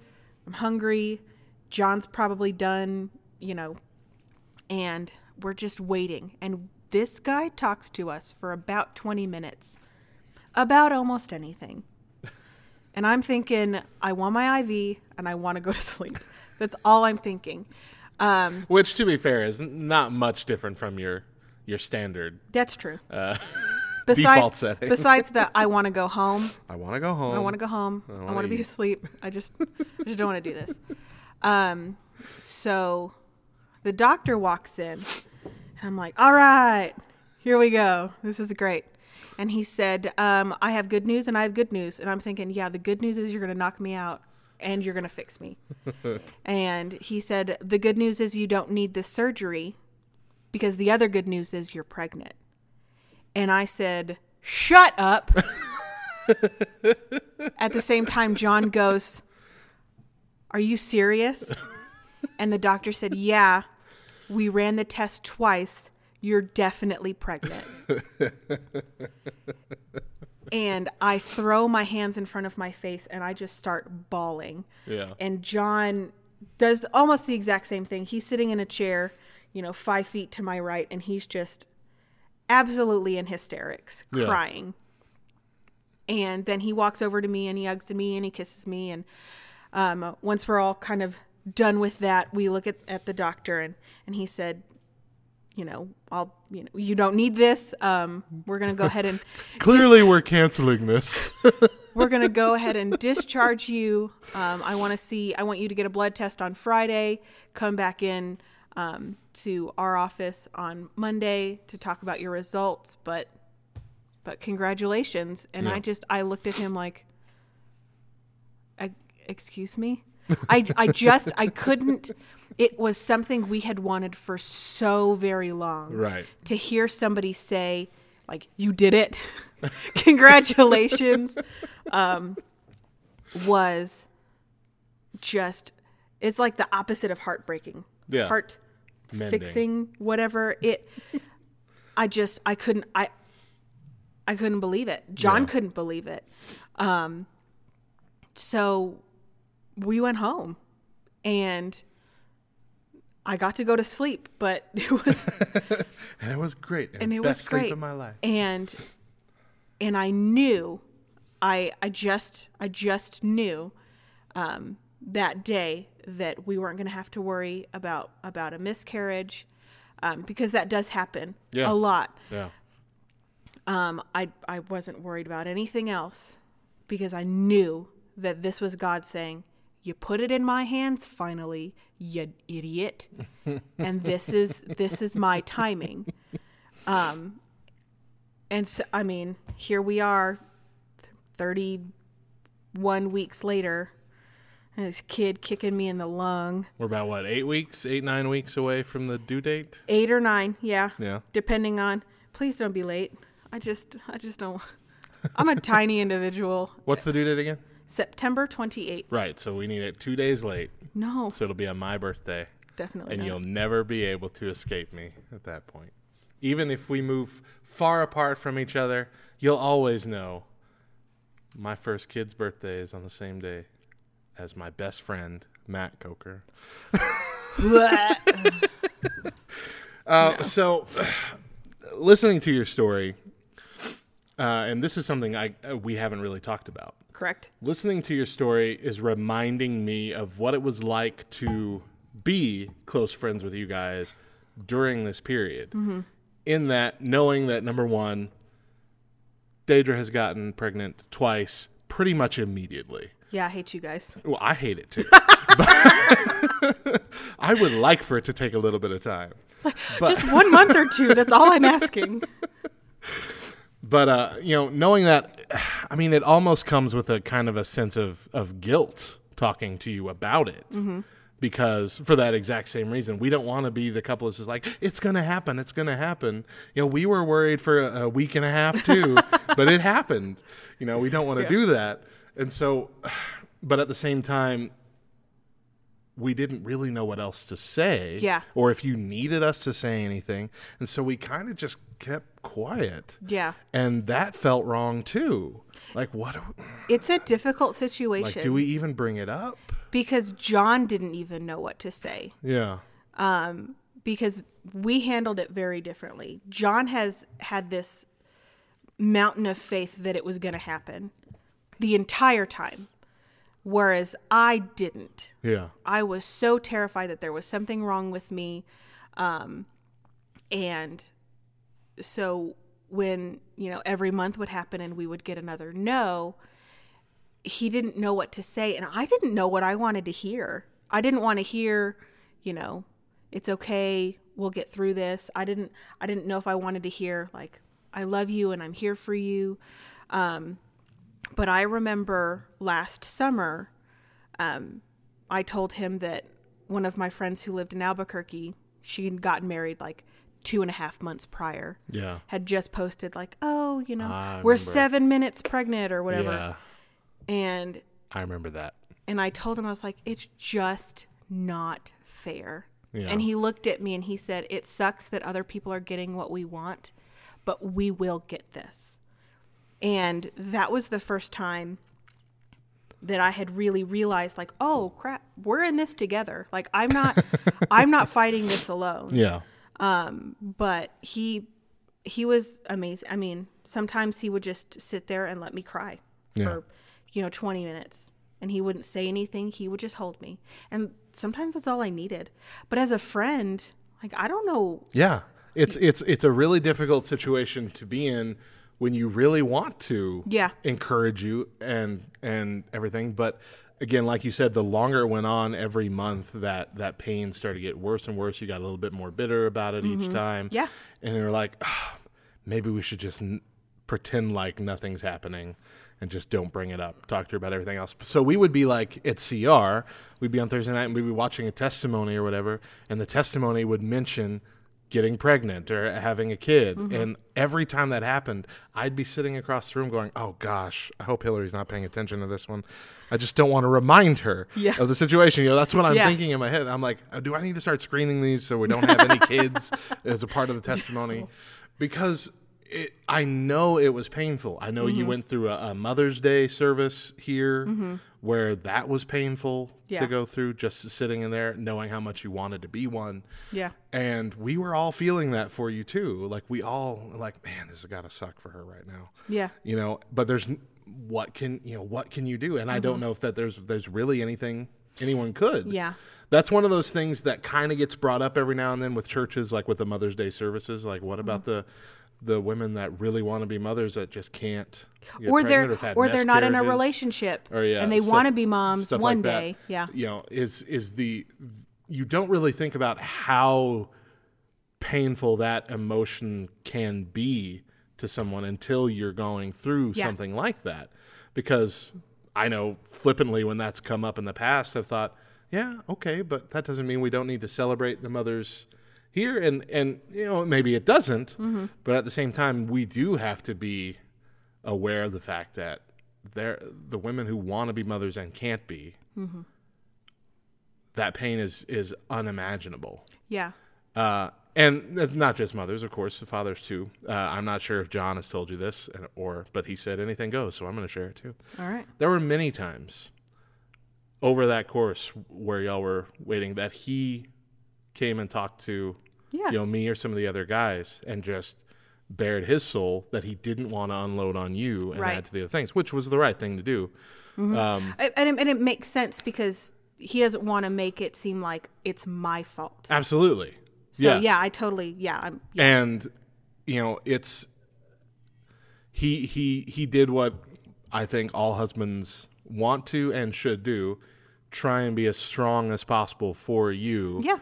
I'm hungry. John's probably done, you know, and we're just waiting. And this guy talks to us for about 20 minutes about almost anything. And I'm thinking, I want my IV and I want to go to sleep. That's all I'm thinking. Um, which to be fair is not much different from your your standard that's true. uh, Besides, besides that, I want to go home. i want to go home I want to go home. I wanna be asleep. I just, I just don't want to do this. Um, so the doctor walks in, and I'm like, "All right, here we go. This is great." And he said, um, "I have good news, and I have good news." And I'm thinking, "Yeah, the good news is you're going to knock me out. and you're going to fix me. and he said, The good news is you don't need this surgery because the other good news is you're pregnant. And I said, Shut up. At the same time, John goes, Are you serious? And the doctor said, Yeah, we ran the test twice. You're definitely pregnant. and I throw my hands in front of my face and I just start bawling. Yeah. And John does almost the exact same thing. He's sitting in a chair, you know, five feet to my right, and he's just absolutely in hysterics, Yeah. crying. And then he walks over to me and he hugs me and he kisses me. And um, once we're all kind of done with that, we look at, at the doctor and, and he said, you know, I'll, you know, you don't need this. Um, we're going to go ahead and Clearly, we're canceling this. we're going to go ahead and discharge you. Um, I want to see, I want you to get a blood test on Friday, come back in um, to our office on Monday to talk about your results. But, but congratulations. And Yeah. I just, I looked at him like, "E- excuse me? I, I just, I couldn't, it was something we had wanted for so very long right. to hear somebody say like you did it congratulations um, was just it's like the opposite of heartbreaking Yeah. heart Mending. fixing whatever it i just i couldn't i i couldn't believe it john Yeah. couldn't believe it um so we went home and i got to go to sleep but it was And it was great. and it best was great sleep of my life. and and i knew i i just i just knew um that day that we weren't going to have to worry about about a miscarriage um, because that does happen Yeah. a lot Yeah. um, I, I wasn't worried about anything else because I knew that this was God saying, You put it in my hands finally, you idiot. and this is this is my timing. Um and so I mean, here we are 31 weeks later. And this kid kicking me in the lung. We're about what eight weeks, eight nine weeks away from the due date. Eight or nine, yeah. Yeah. depending on please don't be late i just i just don't i'm a tiny individual What's the due date again? September 28th Right. So we need it two days late. no So it'll be on my birthday, definitely and not. you'll never be able to escape me at that point. Even if we move far apart from each other, you'll always know my first kid's birthday is on the same day as my best friend Matt Coker. Uh, So, listening to your story, uh, and this is something I uh, we haven't really talked about. Correct Listening to your story is reminding me of what it was like to be close friends with you guys during this period. Mm-hmm. In that, knowing that number one, Deidre has gotten pregnant twice pretty much immediately. yeah i hate you guys Well, I hate it too. I would like for it to take a little bit of time. But just one month or two that's all i'm asking But uh, you know, knowing that, I mean, it almost comes with a kind of a sense of of guilt talking to you about it, because for that exact same reason, we don't want to be the couple that's just like, it's gonna happen, it's gonna happen. You know, we were worried for a, a week and a half too, but it happened. You know, we don't want to do that, and so, but at the same time. We didn't really know what else to say, Yeah. or if you needed us to say anything, and so we kind of just kept quiet yeah and that felt wrong too. Like, what? do- it's a difficult situation Like, do we even bring it up? because john didn't even know what to say Yeah, um, because we handled it very differently. John has had this mountain of faith that it was going to happen the entire time, whereas I didn't. yeah, I was so terrified that there was something wrong with me. Um, and so when, you know, every month would happen and we would get another no, he didn't know what to say. And I didn't know what I wanted to hear. I didn't want to hear, you know, it's okay, we'll get through this. I didn't I didn't know if I wanted to hear like I love you and I'm here for you. Um, but I remember last summer um, I told him that one of my friends who lived in Albuquerque, she had gotten married like two and a half months prior. Yeah. Had just posted like, oh, you know, I we're remember. seven minutes pregnant or whatever. Yeah. And I remember that. and I told him I was like, it's just not fair. Yeah. And he looked at me and he said, "It sucks that other people are getting what we want, but we will get this." And that was the first time that I had really realized like, "Oh, crap, we're in this together. Like I'm not I'm not fighting this alone." Yeah. Um, but he he was amazing. I mean, sometimes he would just sit there and let me cry Yeah. for, you know, 20 minutes. And he wouldn't say anything. He would just hold me. And sometimes that's all I needed. But as a friend, like I don't know. Yeah. It's it's it's a really difficult situation to be in when you really want to Yeah. encourage you and and everything, but again, like you said, the longer it went on, every month that that pain started to get worse and worse. You got a little bit more bitter about it each time. Mm-hmm. Yeah. and you're like, "Ah, maybe we should just n- pretend like nothing's happening and just don't bring it up. Talk to her about everything else. So we would be like at CR, we'd be on Thursday night and we'd be watching a testimony or whatever, and the testimony would mention getting pregnant or having a kid. Mm-hmm. And every time that happened, I'd be sitting across the room going, Oh gosh, I hope Hillary's not paying attention to this one. I just don't want to remind her Yeah. of the situation. You know, that's what I'm Yeah. thinking in my head. I'm like, "Oh, do I need to start screening these so we don't have any kids as a part of the testimony? Because it, I know it was painful. I know Mm-hmm. you went through a, a Mother's Day service here where that was painful Yeah. to go through, just sitting in there knowing how much you wanted to be one. Yeah. And we were all feeling that for you too. Like we all like, man, this has got to suck for her right now. Yeah. You know, but there's what can you know what can you do? And I don't Mm-hmm. know if that there's there's really anything anyone could. Yeah. That's one of those things that kind of gets brought up every now and then with churches, like with the Mother's Day services. Like, what about Mm-hmm. the the women that really want to be mothers that just can't, Or they're had or they're not in a relationship or yeah, and they stuff- want to be moms one like that. day. Yeah. you know, is is the you don't really think about how painful that emotion can be to someone until you're going through Yeah. something like that, because I know flippantly when that's come up in the past, I've thought, yeah, okay, but that doesn't mean we don't need to celebrate the mothers here, and and you know maybe it doesn't, Mm-hmm. but at the same time, we do have to be aware of the fact that there the women who want to be mothers and can't be Mm-hmm. that pain is is unimaginable Yeah. uh, and it's not just mothers of course the fathers too uh, i'm not sure if john has told you this and- or but he said anything goes so i'm going to share it too All right. there were many times over that course where y'all were waiting that he came and talked to Yeah. you know me or some of the other guys and just bared his soul that he didn't want to unload on you and Right. add to the other things which was the right thing to do um, And it, and it makes sense because he doesn't want to make it seem like it's my fault. absolutely So yeah, I totally yeah. I'm yeah. and you know it's he he he did what i think all husbands want to and should do try and be as strong as possible for you yeah.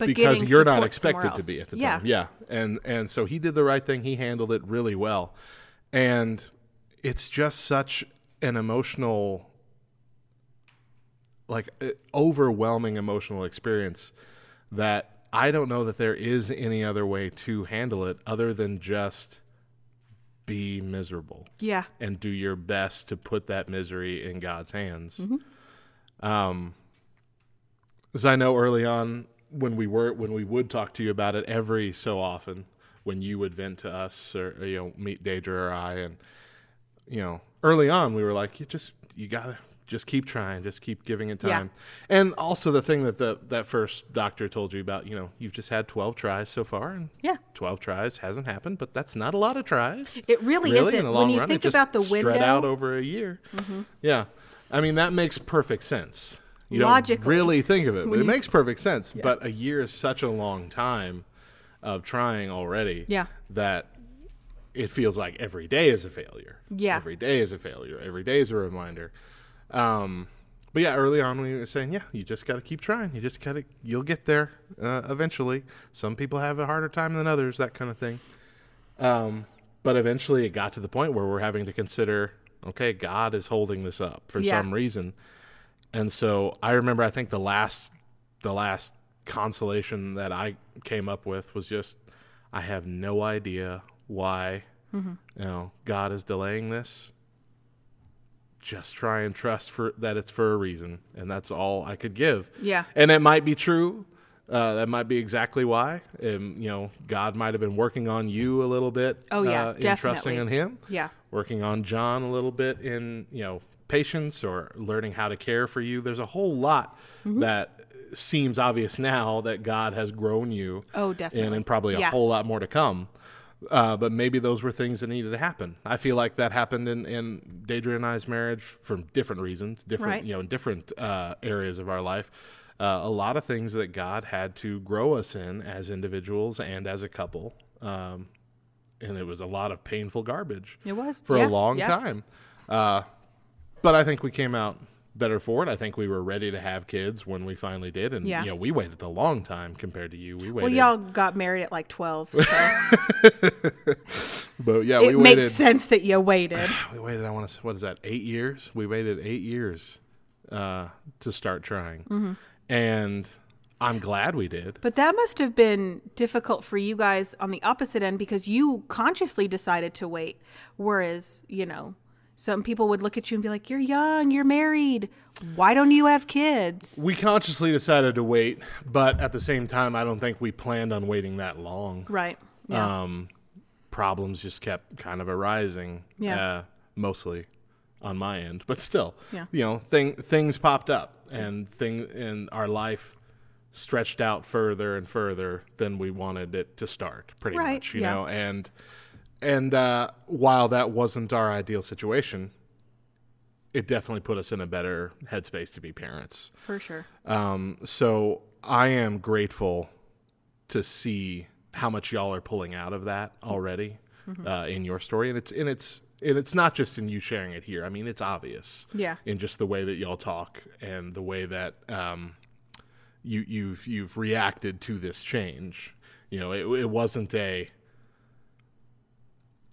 But because you're not expected to be at the yeah. time yeah and and so he did the right thing he handled it really well and it's just such an emotional like uh, overwhelming emotional experience that I don't know that there is any other way to handle it other than just be miserable Yeah. and do your best to put that misery in God's hands. Mm-hmm. Um, as I know early on when we were when we would talk to you about it every so often when you would vent to us or you know meet Deidre or I and you know early on we were like you just you gotta just keep trying just keep giving it Yeah. time and also the thing that the that first doctor told you about you know you've just had 12 tries so far and Yeah. 12 tries hasn't happened but that's not a lot of tries It really, really isn't. When you run think about the window, Mm-hmm. out over a year yeah i mean that makes perfect sense you don't really think of it but it makes perfect sense. But a year is such a long time of trying already Yeah. that it feels like every day is a failure. Yeah. every day is a failure. Every day is a reminder. Um but yeah early on we were saying yeah you just got to keep trying. You just got to you'll get there uh, eventually. Some people have a harder time than others that kind of thing. Um, but eventually it got to the point where we're having to consider Okay, God is holding this up for Yeah. some reason. And so I remember I think the last the last consolation that I came up with was just I have no idea why Mm-hmm. you know God is delaying this. Just try and trust for that it's for a reason, and that's all I could give. Yeah. and it might be true. Uh, that might be exactly why. And, you know, God might have been working on you a little bit. Oh, yeah, uh, in trusting definitely. in Him Yeah. working on John a little bit in you know patience or learning how to care for you. There's a whole lot Mm-hmm. that seems obvious now that God has grown you. Oh, definitely. and probably a Yeah. whole lot more to come. Uh, but maybe those were things that needed to happen. I feel like that happened in, in Deidre and I's marriage for different reasons, different Right. you know, in different uh, areas of our life. Uh, a lot of things that God had to grow us in as individuals and as a couple. Um, and it was a lot of painful garbage It was. for Yeah, a long yeah. time. But I think we came out better for it. I think we were ready to have kids when we finally did, and Yeah. you know we waited a long time compared to you. We waited, Well, y'all got married at like 12. So but yeah, it we makes waited. sense that you waited. We waited. I want to. Say what is that? Eight years. We waited eight years uh, to start trying, Mm-hmm. and I'm glad we did. But that must have been difficult for you guys on the opposite end because you consciously decided to wait. Whereas, you know, some people would look at you and be like, You're young, you're married. Why don't you have kids? We consciously decided to wait, but at the same time, I don't think we planned on waiting that long. Right. Yeah. um, problems just kept kind of arising. Yeah. Uh, mostly on my end, but still, Yeah. you know, thing things popped up, and thing in our life stretched out further and further than we wanted it to start. Pretty Right, much, you yeah. know, and and uh, while that wasn't our ideal situation. It definitely put us in a better headspace to be parents. for sure. Um, so I am grateful to see how much y'all are pulling out of that already uh, in your story, and it's and it's and it's not just in you sharing it here. I mean, it's obvious. Yeah. In just the way that y'all talk and the way that um, you you've you've reacted to this change. You know, it, it wasn't a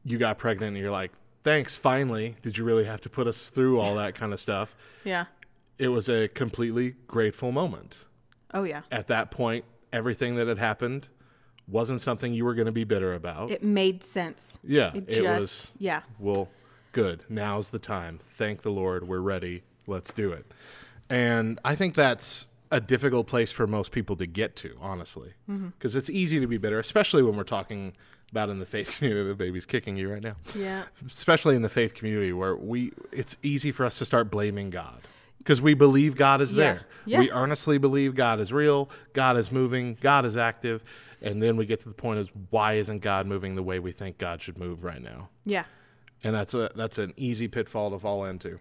you got pregnant and you're like, thanks, finally. Did you really have to put us through all that kind of stuff? Yeah. It was a completely grateful moment Oh, yeah. at that point, everything that had happened wasn't something you were going to be bitter about. It made sense. yeah, It, it, just, was. yeah. Well, good. Now's the time. Thank the Lord. We're ready. Let's do it. And I think that's a difficult place for most people to get to, honestly, Mm-hmm. because it's easy to be bitter, especially when we're talking about in the faith community. The baby's kicking you right now Yeah. especially in the faith community where we it's easy for us to start blaming God because we believe God is Yeah. there. Yeah. We earnestly believe God is real, God is moving, God is active, and then we get to the point is why isn't God moving the way we think God should move right now? Yeah. And that's a that's an easy pitfall to fall into.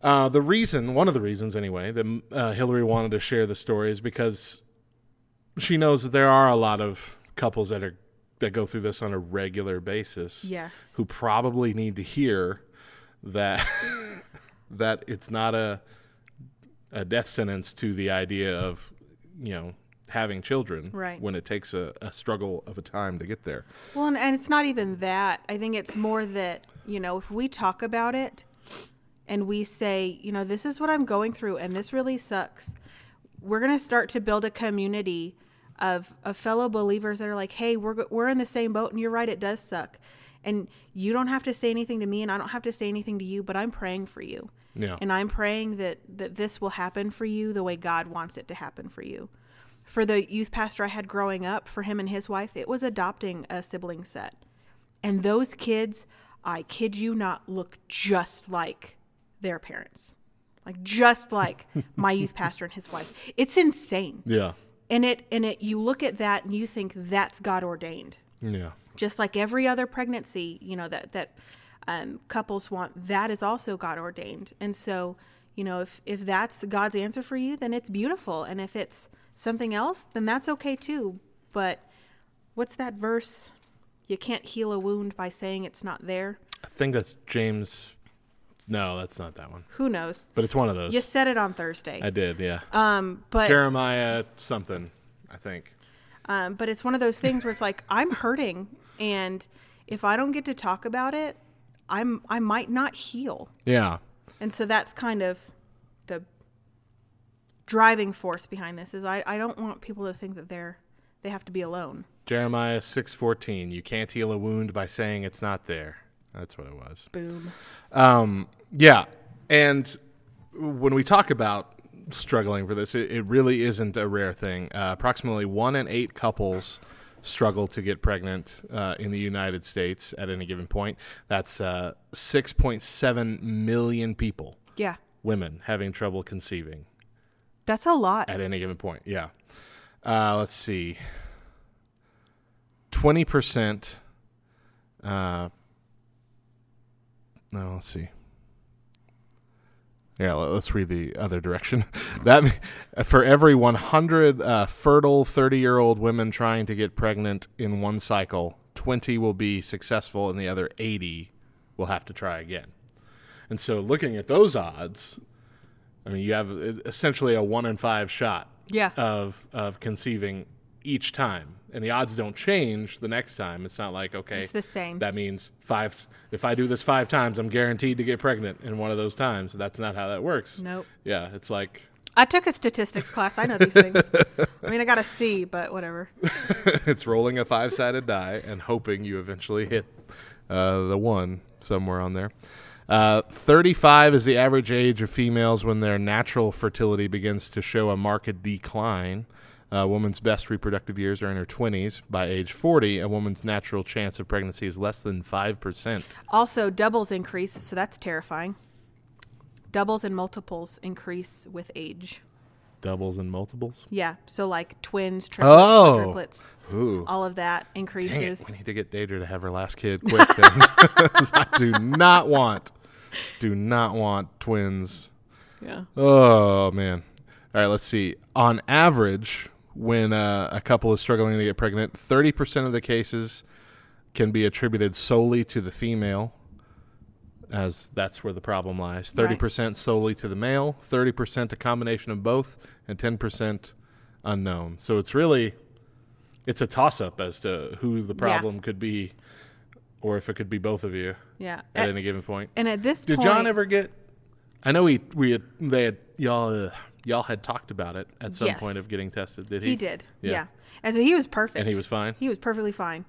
Uh, the reason, one of the reasons anyway, that uh, Hillary wanted to share the story is because she knows that there are a lot of couples that are that go through this on a regular basis Yes. who probably need to hear that that it's not a a death sentence to the idea of you know having children Right. when it takes a, a struggle of a time to get there Well, and, and it's not even that. I think it's more that, you know, if we talk about it and we say, you know, this is what I'm going through and this really sucks, we're going to start to build a community of, of fellow believers that are like, hey, we're, we're in the same boat and you're right, it does suck. And you don't have to say anything to me and I don't have to say anything to you, but I'm praying for you. Yeah. And I'm praying that, that this will happen for you the way God wants it to happen for you. For the youth pastor I had growing up, for him and his wife, it was adopting a sibling set. And those kids, I kid you not, look just like their parents. Like just like my youth pastor and his wife. It's insane. yeah And it and it you look at that and you think that's God ordained yeah just like every other pregnancy, you know that that um, couples want, that is also God ordained. And so, you know, if if that's God's answer for you, then it's beautiful. And if it's something else, then that's okay too. But what's that verse? You can't heal a wound by saying it's not there. i think that's james no that's not that one Who knows? but it's one of those You said it on Thursday. i did yeah Um, but jeremiah something i think Um, but it's one of those things where it's like I'm hurting, and if I don't get to talk about it, I'm I might not heal. Yeah. And so that's kind of the driving force behind this is I, I don't want people to think that they're they have to be alone. Jeremiah 6:14. You can't heal a wound by saying it's not there. That's what it was. Boom. Um, yeah, and when we talk about struggling for this, it, it really isn't a rare thing. Uh, approximately one in eight couples struggle to get pregnant uh, in the United States at any given point. That's uh, 6.7 million people, Yeah. women, having trouble conceiving That's a lot. at any given point. Yeah. Uh, let's see. Twenty percent. Uh, no, let's see. Yeah, let- let's read the other direction. that for every 100 uh, fertile 30-year-old women trying to get pregnant in one cycle, 20 will be successful, and the other 80 will have to try again. And so, looking at those odds, I mean, you have uh, essentially a one in five shot Yeah. of of conceiving each time, and the odds don't change the next time. It's not like okay, It's the same. That means five. If I do this five times, I'm guaranteed to get pregnant in one of those times. That's not how that works. Nope. Yeah, it's like I took a statistics class. I know these things. I mean, I got a C, but whatever. it's rolling a five sided die and hoping you eventually hit uh, the one somewhere on there. Uh, 35 is the average age of females when their natural fertility begins to show a marked decline. A woman's best reproductive years are in her 20s. By age 40, a woman's natural chance of pregnancy is less than 5%. Also, doubles increase, so that's terrifying. Doubles and multiples increase with age. Doubles and multiples? Yeah, so like twins, triplets, Oh. quadruplets, Ooh. all of that Dang it. increases. We need to get Deidre to have her last kid quick then. I do not want, do not want twins. Yeah. Oh man! All right, let's see. On average, when uh, a couple is struggling to get pregnant, thirty percent of the cases can be attributed solely to the female, as that's where the problem lies. Thirty percent solely to the male, thirty percent a combination of both, and ten percent unknown. So it's really, it's a toss-up as to who the problem could be, or if it could be both of you Yeah. at At- any given point. and at this Did point, John ever get? I know he we had, they had y'all uh, y'all had talked about it at some Yes. point of getting tested. Did he? He did. Yeah. And so he was perfect. And he was fine? He was perfectly fine.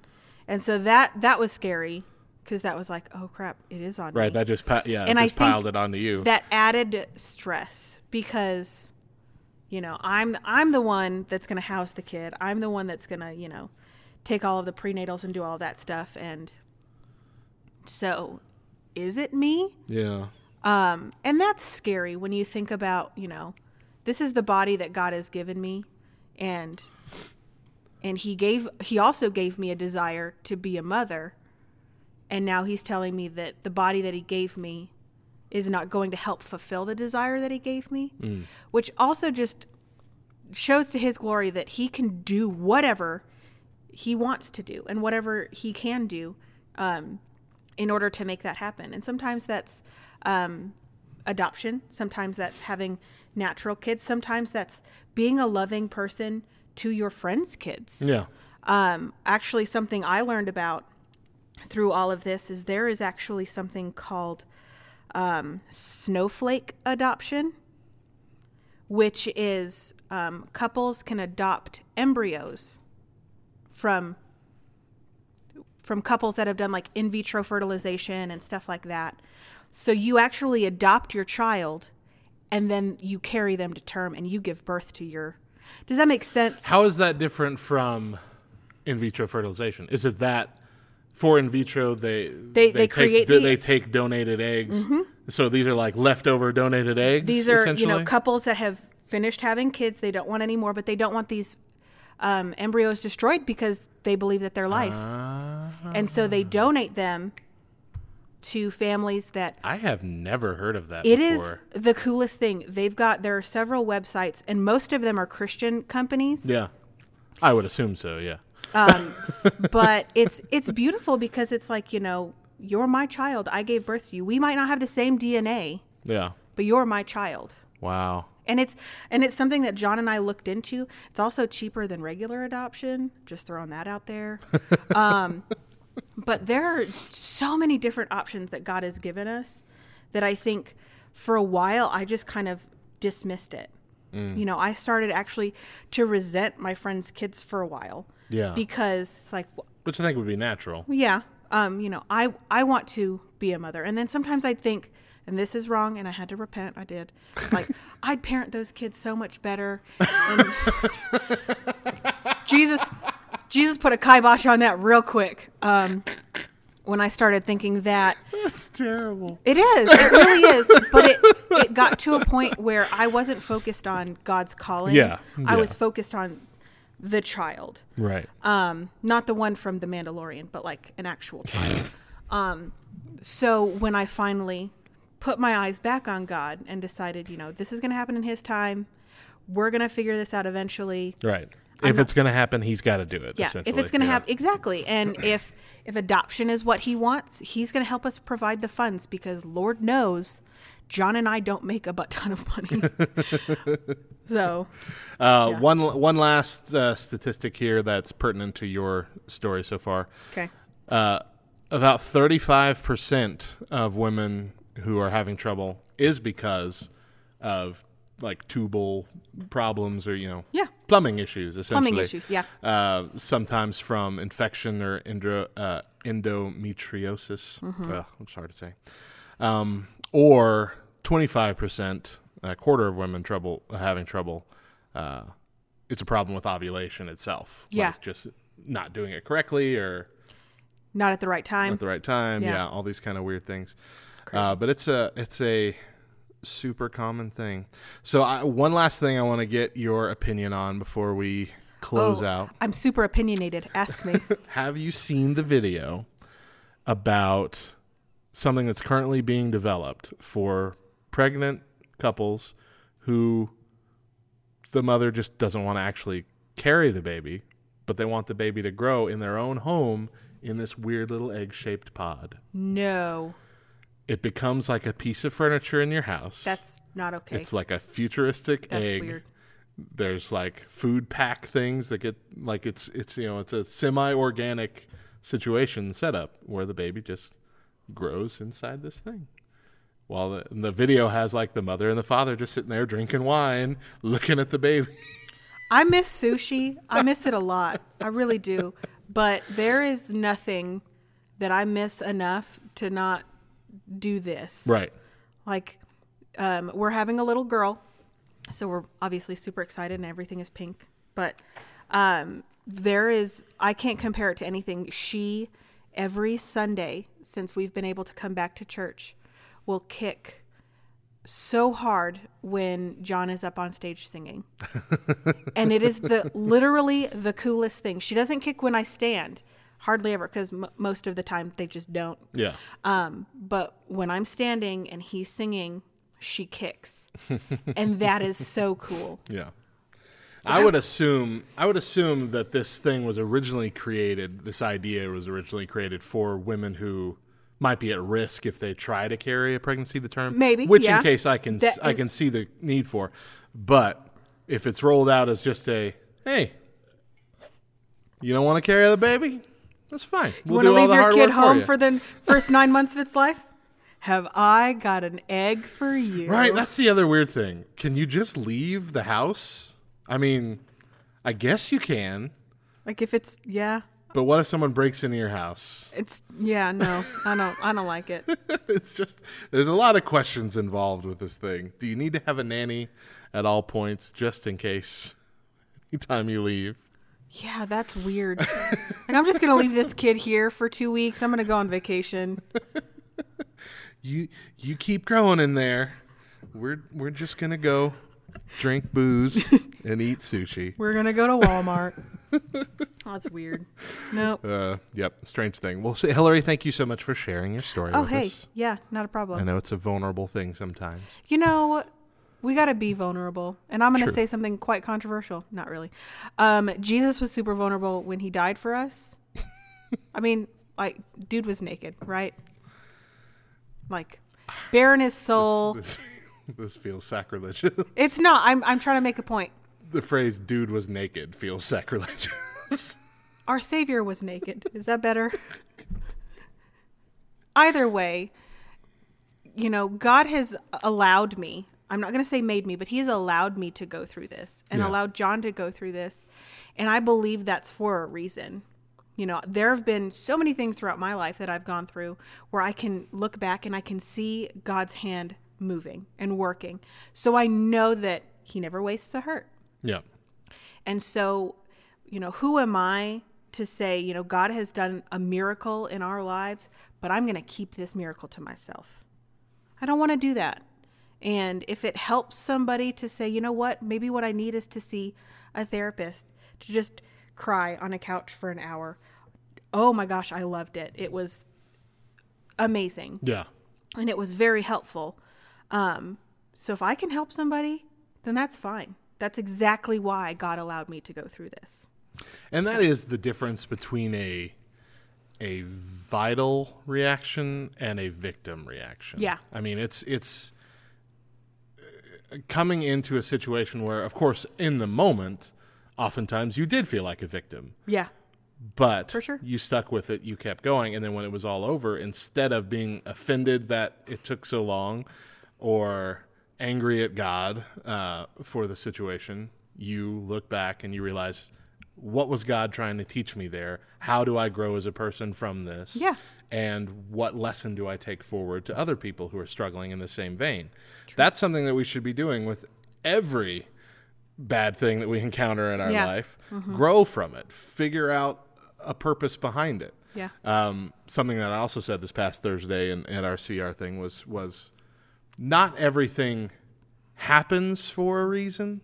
And so that that was scary because that was like, oh crap, it is on Right. me. That just yeah And I just think piled it onto you. that added stress because you know i'm i'm the one that's going to house the kid i'm the one that's going to you know take all of the prenatals and do all that stuff and so is it me yeah. um and that's scary when you think about you know this is the body that god has given me and and he gave he also gave me a desire to be a mother and now he's telling me that the body that he gave me is not going to help fulfill the desire that he gave me which also just shows to his glory that he can do whatever he wants to do and whatever he can do um, in order to make that happen. And sometimes that's um, adoption, sometimes that's having natural kids, sometimes that's being a loving person to your friends' kids. Yeah. Um, actually, something I learned about through all of this is there is actually something called um, snowflake adoption, which is um, couples can adopt embryos from from couples that have done like in vitro fertilization and stuff like that. So you actually adopt your child and then you carry them to term and you give birth to your Does that make sense? How is that different from in vitro fertilization? Is it that for in vitro they They- they take, create do- the- they take donated eggs? So these are like leftover donated eggs. these are you know couples that have finished having kids they don't want any more but they don't want these um, embryos destroyed because they believe that they're life and so they donate them to families that I have never heard of that it is before. the coolest thing they've got there are several websites and most of them are christian companies Yeah. I would assume so, yeah. but it's it's beautiful because it's like you know you're my child i gave birth to you we might not have the same dna Yeah. but you're my child Wow. and it's and it's something that John and I looked into. It's also cheaper than regular adoption. Just throwing that out there. um, but there are so many different options that God has given us that I think for a while I just kind of dismissed it. Mm. You know, I started actually to resent my friends' kids for a while. Yeah. Because it's like, Which I think would be natural. yeah, um, you know, I I want to be a mother, and then sometimes I'd think, and this is wrong, and I had to repent. I did. Like I'd parent those kids so much better. And Jesus, Jesus put a kibosh on that real quick. Um, when I started thinking that That's terrible. it is, it really is, but it it got to a point where I wasn't focused on God's calling. Yeah, I yeah. was focused on the child Right. um, not the one from The Mandalorian, but like an actual child. um, so when I finally put my eyes back on God and decided, you know, this is going to happen in His time, we're going to figure this out eventually. right. If it's going to happen, he's got to do it. Yeah, if it's going to Yeah. happen, exactly. And if if adoption is what He wants, He's going to help us provide the funds because Lord knows. John and I don't make a butt ton of money. so, Uh, Yeah. One one last uh, statistic here that's pertinent to your story so far. okay. Uh, about thirty five percent of women who are having trouble is because of like tubal problems or you know Yeah. plumbing issues essentially Plumbing issues, yeah. uh, sometimes from infection or endro, uh, endometriosis Mm-hmm. Ugh, it's hard to say um, or 25% a quarter of women trouble having trouble uh, it's a problem with ovulation itself Yeah. like just not doing it correctly or Not at the right time. at the right time. Yeah, Yeah. all these kind of weird things. Uh, but it's a it's a super common thing. So I, one last thing I want to get your opinion on before we close Oh, out. I'm super opinionated. Ask me. Have you seen the video about something that's currently being developed for pregnant couples who the mother just doesn't want to actually carry the baby, but they want the baby to grow in their own home in this weird little egg-shaped pod. no, It becomes like a piece of furniture in your house. that's not okay. It's like a futuristic That's egg. weird. There's like food pack things that get like it's it's you know it's a semi-organic situation setup where the baby just grows inside this thing. While the, the video has like the mother and the father just sitting there drinking wine, looking at the baby. I miss sushi. I miss it a lot. I really do. But there is nothing that I miss enough to not do this. right. Like, um, we're having a little girl, so we're obviously super excited, and everything is pink. But um, there is, I can't compare it to anything. She, every Sunday since we've been able to come back to church, will kick so hard when John is up on stage singing. and it is the literally the coolest thing. She doesn't kick when I stand, hardly ever, because m- most of the time they just don't. Yeah. Um, but when I'm standing and he's singing, she kicks, and that is so cool. Yeah. I would assume I would assume that this thing was originally created this idea was originally created for women who might be at risk if they try to carry a pregnancy to term. Maybe, Which yeah. in case I can That- I can see the need for. But if it's rolled out as just a hey, you don't want to carry the baby? That's fine. You We'll want to leave your kid home you. for the first nine months of its life? Have I got an egg for you? Right, that's the other weird thing. Can you just leave the house? I mean, I guess you can. like if it's yeah, But what if someone breaks into your house? it's yeah. No, I don't. I don't like it. it's just there's a lot of questions involved with this thing. Do you need to have a nanny at all points just in case anytime you leave? Yeah, that's weird. like, I'm just gonna leave this kid here for two weeks. I'm gonna go on vacation. You you keep growing in there. We're we're just gonna go drink booze and eat sushi. We're gonna go to Walmart. oh, that's weird. Nope. Uh, yep, strange thing. Well, so, Hillary, thank you so much for sharing your story. Oh with hey, us. yeah, not a problem. I know it's a vulnerable thing sometimes. You know, we got to be vulnerable. And I'm going to say something quite controversial. Not really. Um, Jesus was super vulnerable when he died for us. I mean, like, dude was naked, right? Like, baring his soul. This, this feels sacrilegious. It's not. I'm, I'm trying to make a point. the phrase "dude was naked" feels sacrilegious. Our Savior was naked. Is that better? either way, you know, God has allowed me. I'm not going to say made me, but He has allowed me to go through this and Yeah. allowed John to go through this. And I believe that's for a reason. You know, there have been so many things throughout my life that I've gone through where I can look back and I can see God's hand moving and working. So I know that He never wastes a hurt. Yeah. And so, you know, who am I to say, you know, God has done a miracle in our lives, but I'm going to keep this miracle to myself? I don't want to do that. And if it helps somebody to say, you know what, maybe what I need is to see a therapist, to just cry on a couch for an hour. Oh my gosh, I loved it. It was amazing Yeah. and it was very helpful. Um, so if I can help somebody, then that's fine. That's exactly why God allowed me to go through this. And that is the difference between a a vital reaction and a victim reaction. Yeah. I mean, it's it's coming into a situation where of course in the moment oftentimes you did feel like a victim, Yeah. but For sure. you stuck with it, you kept going and then when it was all over instead of being offended that it took so long or angry at God uh, for the situation, you look back and you realize what was God trying to teach me there? How do I grow as a person from this? Yeah. And what lesson do I take forward to other people who are struggling in the same vein? That's something that we should be doing with every bad thing that we encounter in our Yeah. life. Grow from it. Figure out a purpose behind it. Yeah. Um, something that I also said this past Thursday in, at our CR thing was was not everything happens for a reason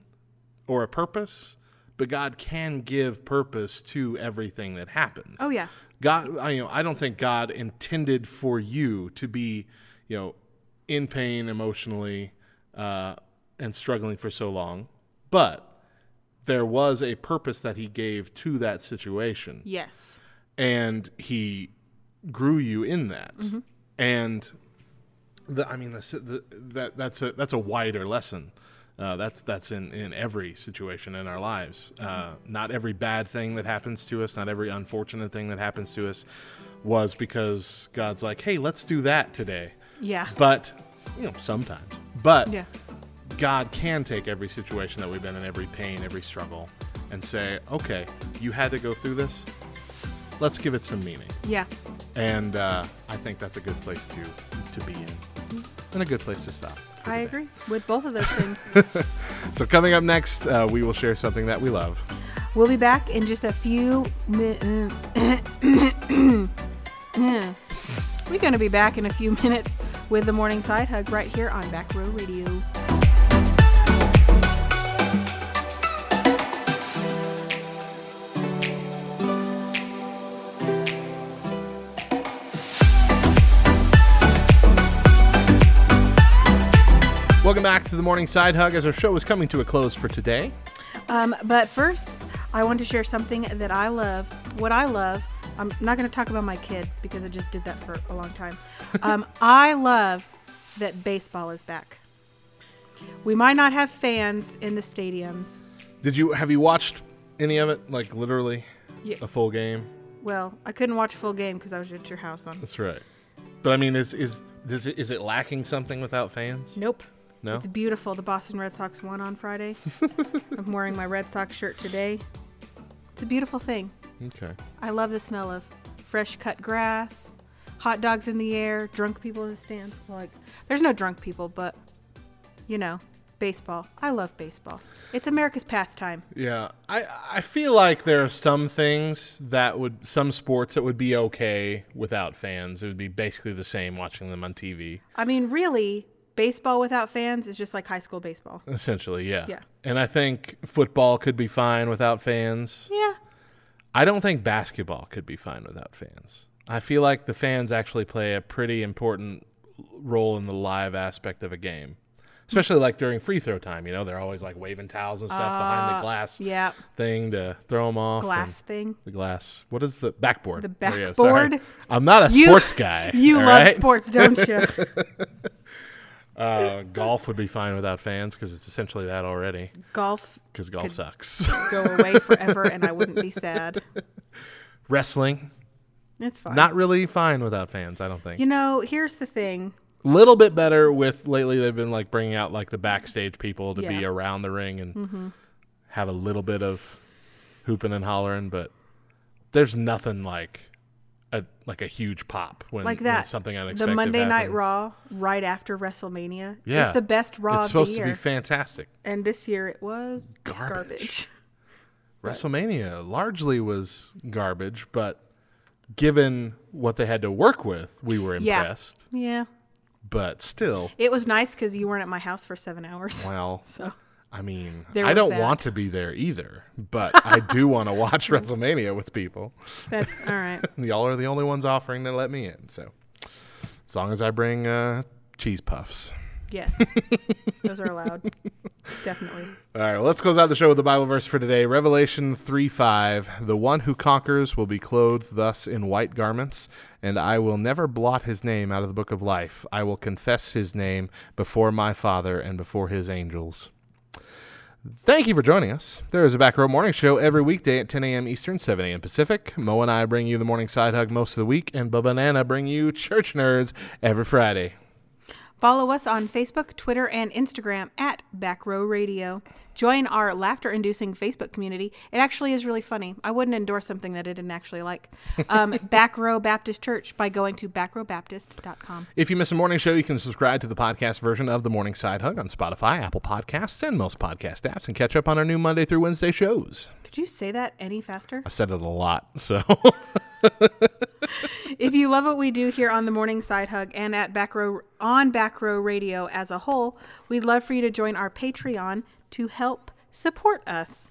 or a purpose, but God can give purpose to everything that happens. Oh, yeah. God, I, you know, I don't think God intended for you to be, you know, in pain emotionally uh, and struggling for so long, but there was a purpose that He gave to that situation Yes. and he grew you in that. And the, I mean, the, the, that that's a that's a wider lesson. Uh, that's that's in, in every situation in our lives. Uh, not every bad thing that happens to us, not every unfortunate thing that happens to us, was because God's like, "Hey, let's do that today." Yeah. But you know, sometimes. But Yeah. God can take every situation that we've been in, every pain, every struggle, and say, okay, you had to go through this. Let's give it some meaning. Yeah. And uh, I think that's a good place to to be in, and a good place to stop. I agree with both of those things. So coming up next, uh, we will share something that we love. we'll be back in just a few minutes. We're going to be back in a few minutes with the morning side hug right here on Back Row Radio. Welcome back to the morning side hug as our show is coming to a close for today. Um, but first, I want to share something that I love. What I love, I'm not going to talk about my kid because I just did that for a long time. Um, I love that baseball is back. We might not have fans in the stadiums. Did you have you watched any of it? Like literally, Yeah. a full game. Well, I couldn't watch a full game because I was at your house on. That's right. But I mean, is is is it, is it lacking something without fans? Nope. No. It's beautiful. The Boston Red Sox won on Friday. I'm wearing my Red Sox shirt today. It's a beautiful thing. Okay. I love the smell of fresh cut grass, hot dogs in the air, drunk people in the stands. Like, there's no drunk people, but you know, baseball. I love baseball. It's America's pastime. Yeah, I I feel like there are some things that would some sports that would be okay without fans. It would be basically the same watching them on TV. I mean, really, baseball without fans is just like high school baseball. Essentially, yeah. Yeah. And I think football could be fine without fans. Yeah. I don't think basketball could be fine without fans. I feel like the fans actually play a pretty important role in the live aspect of a game. Especially like during free throw time, you know, they're always like waving towels and stuff behind the glass Uh, yeah. thing to throw them off. Glass thing. The glass. What is the backboard? The There you go, sorry. backboard. I'm not a You- sports guy. You love right? sports, don't you? Uh, golf would be fine without fans because it's essentially that already. Golf Because golf sucks. go away forever and I wouldn't be sad. Wrestling. It's fine. Not really fine without fans, I don't think. You know, here's the thing. little bit better with lately they've been like bringing out like the backstage people to be Yeah. Mm-hmm. around the ring and have a little bit of hooping and hollering but there's nothing like a like a huge pop when, Like when that. something unexpected The Monday Night. Raw right after WrestleMania. yeah It's the best Raw it's of supposed to be fantastic and this year it was Garbage. garbage. WrestleMania largely was garbage but given what they had to work with we were Yeah. impressed Yeah. but still It was nice because you weren't at my house for seven hours. well So I mean, I don't that. want to be there either, but I do want to watch WrestleMania with people. that's all right. Y'all are the only ones offering to let me in, so as long as I bring uh, cheese puffs. Yes. Those are allowed. Definitely. All right, well, let's close out the show with the Bible verse for today. Revelation 3 5. The one who conquers will be clothed thus in white garments, and I will never blot his name out of the book of life. I will confess his name before my Father and before his angels. Thank you for joining us. There is a Back Row Morning Show every weekday at 10 a.m. Eastern, 7 a.m. Pacific. Mo and I bring you the morning side hug most of the week, and Bubba and Anna bring you Church Nerds every Friday. Follow us on Facebook, Twitter, and Instagram at Back Row Radio. Join our laughter inducing Facebook community. It actually is really funny. I wouldn't endorse something that I didn't actually like. Um, Back Row Baptist Church by going to backrowbaptist.com. If you miss a morning show, you can subscribe to the podcast version of the Morning Side Hug on Spotify, Apple Podcasts, and most podcast apps, and catch up on our new Monday through Wednesday shows. Could you say that any faster? I've said it a lot, so If you love what we do here on the Morning Side Hug and at Back Row on Back Row Radio as a whole, we'd love for you to join our Patreon to help support us.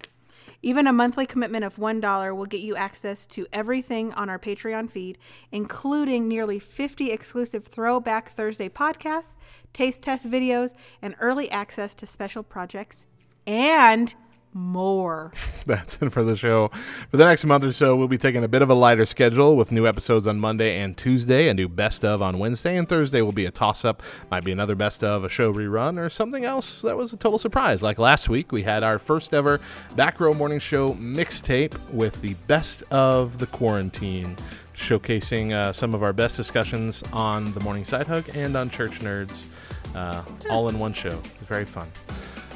Even a monthly commitment of $1 will get you access to everything on our Patreon feed, including nearly 50 exclusive Throwback Thursday podcasts, taste test videos, and early access to special projects and more. that's it for the show. For the next month or so, we'll be taking a bit of a lighter schedule with new episodes on Monday and Tuesday, a new best of on Wednesday, and Thursday will be a toss up. Might be another best of, a show rerun, or something else that was a total surprise. Like last week, we had our first ever Back Row Morning Show mixtape with the best of the quarantine, showcasing uh, some of our best discussions on the Morning Side Hug and on Church Nerds, uh, all in one show. Very fun.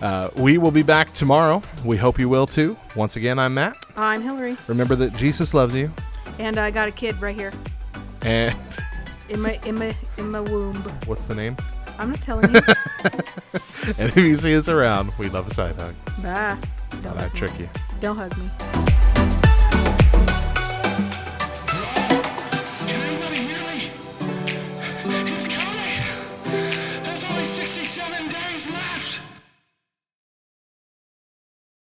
Uh, we will be back tomorrow. We hope you will too. Once again, I'm Matt. I'm Hillary, Remember that Jesus loves you, and I got a kid right here and in my in my in my womb. what's the name? I'm not telling you. And if you see us around, we love a side hug. Bye. Don't I hug me. trick you. Don't hug me.